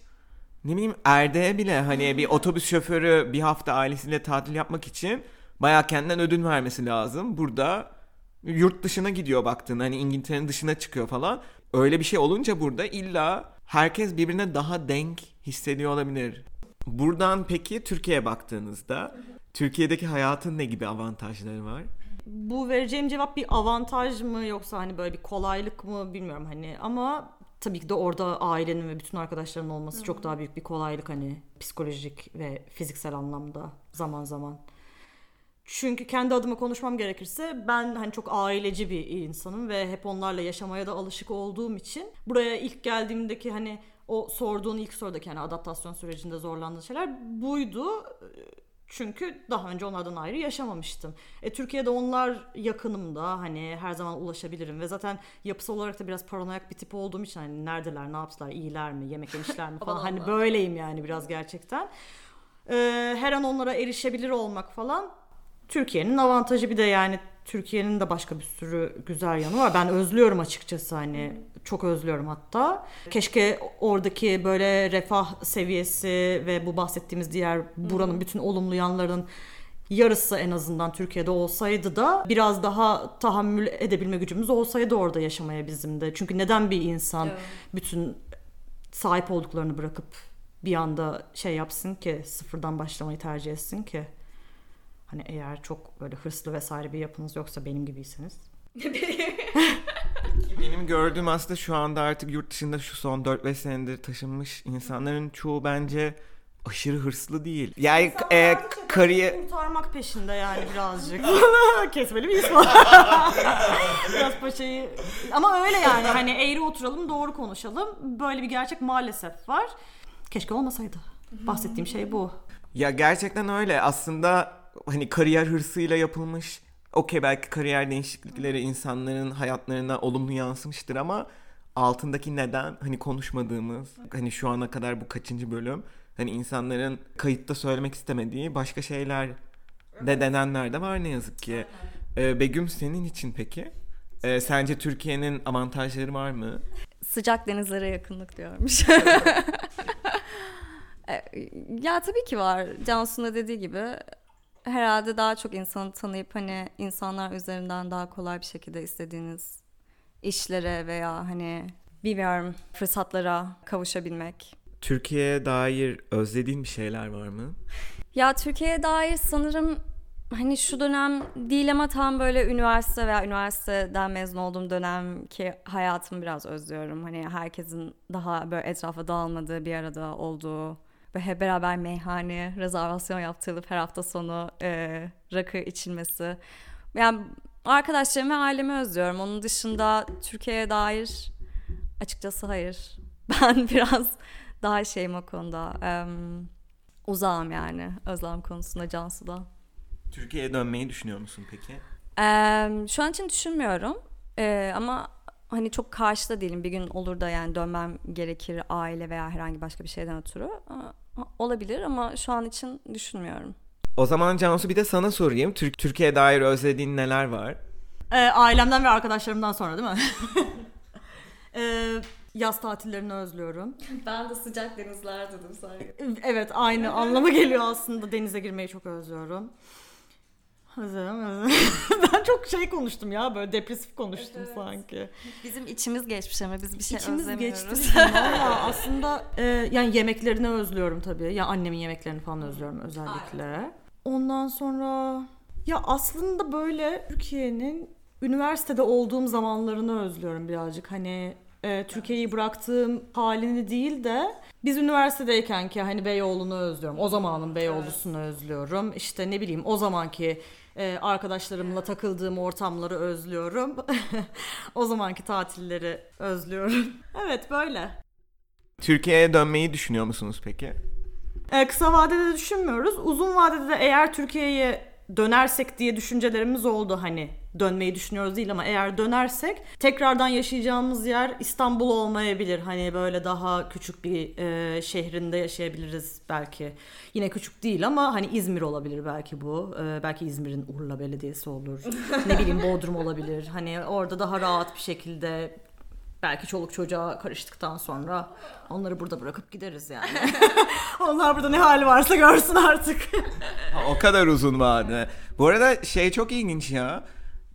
Ne bileyim Erde'ye bile hani bir otobüs şoförü bir hafta ailesiyle tatil yapmak için bayağı kendinden ödün vermesi lazım. Burada yurt dışına gidiyor baktığında hani İngiltere'nin dışına çıkıyor falan. Öyle bir şey olunca burada illa herkes birbirine daha denk hissediyor olabilir. Buradan peki Türkiye'ye baktığınızda Türkiye'deki hayatın ne gibi avantajları var? Bu vereceğim cevap bir avantaj mı yoksa hani böyle bir kolaylık mı bilmiyorum hani ama tabii ki de orada ailenin ve bütün arkadaşların olması çok daha büyük bir kolaylık hani psikolojik ve fiziksel anlamda zaman zaman. Çünkü kendi adıma konuşmam gerekirse ben hani çok aileci bir insanım ve hep onlarla yaşamaya da alışık olduğum için buraya ilk geldiğimdeki hani o sorduğun ilk sorudaki hani adaptasyon sürecinde zorlandığın şeyler buydu. Çünkü daha önce onlardan ayrı yaşamamıştım. E, Türkiye'de onlar yakınımda hani her zaman ulaşabilirim ve zaten yapısal olarak da biraz paranoyak bir tip olduğum için hani neredeler, ne yaptılar, iyiler mi, yemek yemişler mi falan hani böyleyim yani biraz gerçekten. E, her an onlara erişebilir olmak falan Türkiye'nin avantajı bir de yani Türkiye'nin de başka bir sürü güzel yanı var. Ben özlüyorum açıkçası hani çok özlüyorum hatta. Keşke oradaki böyle refah seviyesi ve bu bahsettiğimiz diğer buranın bütün olumlu yanlarının yarısı en azından Türkiye'de olsaydı da biraz daha tahammül edebilme gücümüz olsaydı orada yaşamaya bizim de. Çünkü neden bir insan Evet. bütün sahip olduklarını bırakıp bir anda şey yapsın ki sıfırdan başlamayı tercih etsin ki hani eğer çok böyle hırslı vesaire bir yapınız yoksa benim gibiyseniz. Benim gördüğüm aslında şu anda artık yurt dışında şu son 4-5 senedir taşınmış insanların çoğu bence aşırı hırslı değil. Yani e, kariyer... kurtarmak peşinde yani birazcık. Kesmeli miyiz falan. Biraz paçayı ama öyle yani hani eğri oturalım doğru konuşalım. Böyle bir gerçek maalesef var. Keşke olmasaydı. Bahsettiğim şey bu. Ya gerçekten öyle. Aslında hani kariyer hırsıyla yapılmış okey belki kariyer değişiklikleri insanların hayatlarına olumlu yansımıştır ama altındaki neden hani konuşmadığımız hani şu ana kadar bu kaçıncı bölüm hani insanların kayıtta söylemek istemediği başka şeyler de denenler de var ne yazık ki. Ee, Begüm senin için peki? Ee, sence Türkiye'nin avantajları var mı? Sıcak denizlere yakınlık diyormuş. E, ya tabii ki var. Cansu'nun dediği gibi herhalde daha çok insanı tanıyıp hani insanlar üzerinden daha kolay bir şekilde istediğiniz işlere veya hani bilmiyorum fırsatlara kavuşabilmek. Türkiye'ye dair özlediğin bir şeyler var mı? Ya Türkiye'ye dair sanırım hani şu dönem değil ama tam böyle üniversite veya üniversiteden mezun olduğum dönemki hayatımı biraz özlüyorum. Hani herkesin daha böyle etrafa dağılmadığı bir arada olduğu ve hep beraber meyhane rezervasyon yaptırılıp her hafta sonu e, rakı içilmesi. Yani arkadaşlarımı ve ailemi özlüyorum. Onun dışında Türkiye'ye dair açıkçası hayır. Ben biraz daha şeyim o konuda. em, uzağım yani özlem konusunda Cansu'da. Türkiye'ye dönmeyi düşünüyor musun peki? Em, şu an için düşünmüyorum. Ee, ama hani çok karşıda değilim. Bir gün olur da yani dönmem gerekir aile veya herhangi başka bir şeyden ötürü. Olabilir ama şu an için düşünmüyorum. O zaman Cansu bir de sana sorayım. Türk Türkiye'ye dair özlediğin neler var? Ee, ailemden ve arkadaşlarımdan sonra değil mi? Ee, yaz tatillerini özlüyorum. Ben de sıcak denizler dedim sanki. Evet aynı anlama geliyor aslında. Denize girmeyi çok özlüyorum. Özledim, özledim. ben çok şey konuştum ya böyle depresif konuştum Evet, evet. sanki. Bizim içimiz geçmiş ama biz bir şey İçimiz özlemiyoruz. geçti bizim valla aslında e, yani yemeklerini özlüyorum tabii. Ya annemin yemeklerini falan özlüyorum özellikle. Ondan sonra ya aslında böyle Türkiye'nin üniversitede olduğum zamanlarını özlüyorum birazcık. Hani e, Türkiye'yi bıraktığım halini değil de biz üniversitedeyken ki hani Beyoğlu'nu özlüyorum. O zamanın Beyoğlu'sunu özlüyorum. İşte ne bileyim o zamanki e, arkadaşlarımla takıldığım ortamları özlüyorum. o zamanki tatilleri özlüyorum. evet böyle. Türkiye'ye dönmeyi düşünüyor musunuz peki? E, kısa vadede düşünmüyoruz. Uzun vadede de eğer Türkiye'ye dönersek diye düşüncelerimiz oldu hani dönmeyi düşünüyoruz değil ama eğer dönersek tekrardan yaşayacağımız yer İstanbul olmayabilir. Hani böyle daha küçük bir e, şehrinde yaşayabiliriz belki. Yine küçük değil ama hani İzmir olabilir belki bu. E, belki İzmir'in Urla Belediyesi olur. ne bileyim Bodrum olabilir. Hani orada daha rahat bir şekilde belki çoluk çocuğa karıştıktan sonra onları burada bırakıp gideriz yani. Onlar burada ne hali varsa görsün artık. O kadar uzun vade. Bu arada şey çok ilginç ya.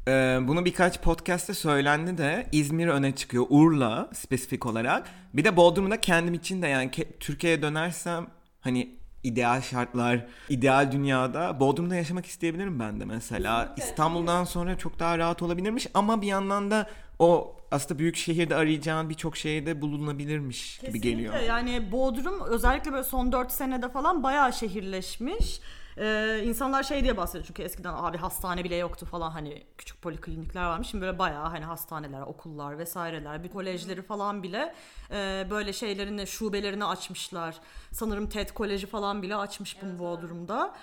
Ee, bunu birkaç podcast'te söylendi de İzmir öne çıkıyor. Urla spesifik olarak. Bir de Bodrum'da kendim için de yani ke- Türkiye'ye dönersem hani ideal şartlar, ideal dünyada Bodrum'da yaşamak isteyebilirim ben de mesela. İstanbul'dan sonra çok daha rahat olabilirmiş ama bir yandan da o aslında büyük şehirde arayacağın birçok şeyde bulunabilirmiş gibi geliyor. Kesinlikle. Yani Bodrum özellikle böyle son 4 senede falan bayağı şehirleşmiş. Ee, insanlar şey diye bahsediyor çünkü eskiden abi hastane bile yoktu falan hani küçük poliklinikler varmış. Şimdi böyle bayağı hani hastaneler, okullar vesaireler, bir kolejleri falan bile e, böyle şeylerini, şubelerini açmışlar. Sanırım TED Koleji falan bile açmış bunu Bodrum'da.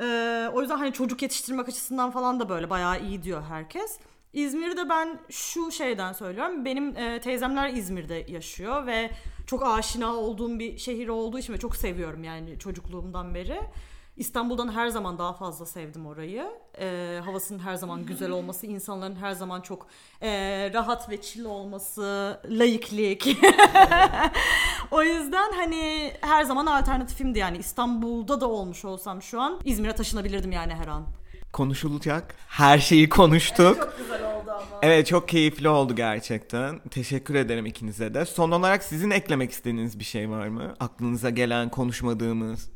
Ee, o yüzden hani çocuk yetiştirmek açısından falan da böyle bayağı iyi diyor herkes. İzmir'de ben şu şeyden söylüyorum. Benim e, teyzemler İzmir'de yaşıyor ve çok aşina olduğum bir şehir olduğu için ve çok seviyorum yani çocukluğumdan beri. İstanbul'dan her zaman daha fazla sevdim orayı. Ee, havasının her zaman güzel olması, insanların her zaman çok e, rahat ve chill olması, layıklık. o yüzden hani her zaman alternatifimdi yani. İstanbul'da da olmuş olsam şu an İzmir'e taşınabilirdim yani her an. Konuşulacak her şeyi konuştuk. Çok güzel oldu ama. Evet çok keyifli oldu gerçekten. Teşekkür ederim ikinize de. Son olarak sizin eklemek istediğiniz bir şey var mı? Aklınıza gelen konuşmadığımız.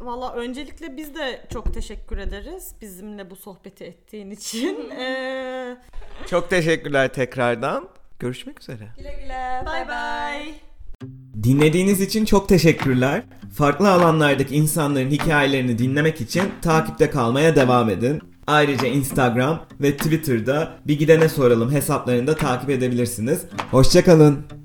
Valla öncelikle biz de çok teşekkür ederiz bizimle bu sohbeti ettiğin için. Ee, Çok teşekkürler tekrardan. Görüşmek üzere. Güle güle. bye bye. Dinlediğiniz için çok teşekkürler. Farklı alanlardaki insanların hikayelerini dinlemek için takipte kalmaya devam edin. Ayrıca Instagram ve Twitter'da Bir Gidene Soralım hesaplarını da takip edebilirsiniz. Hoşçakalın.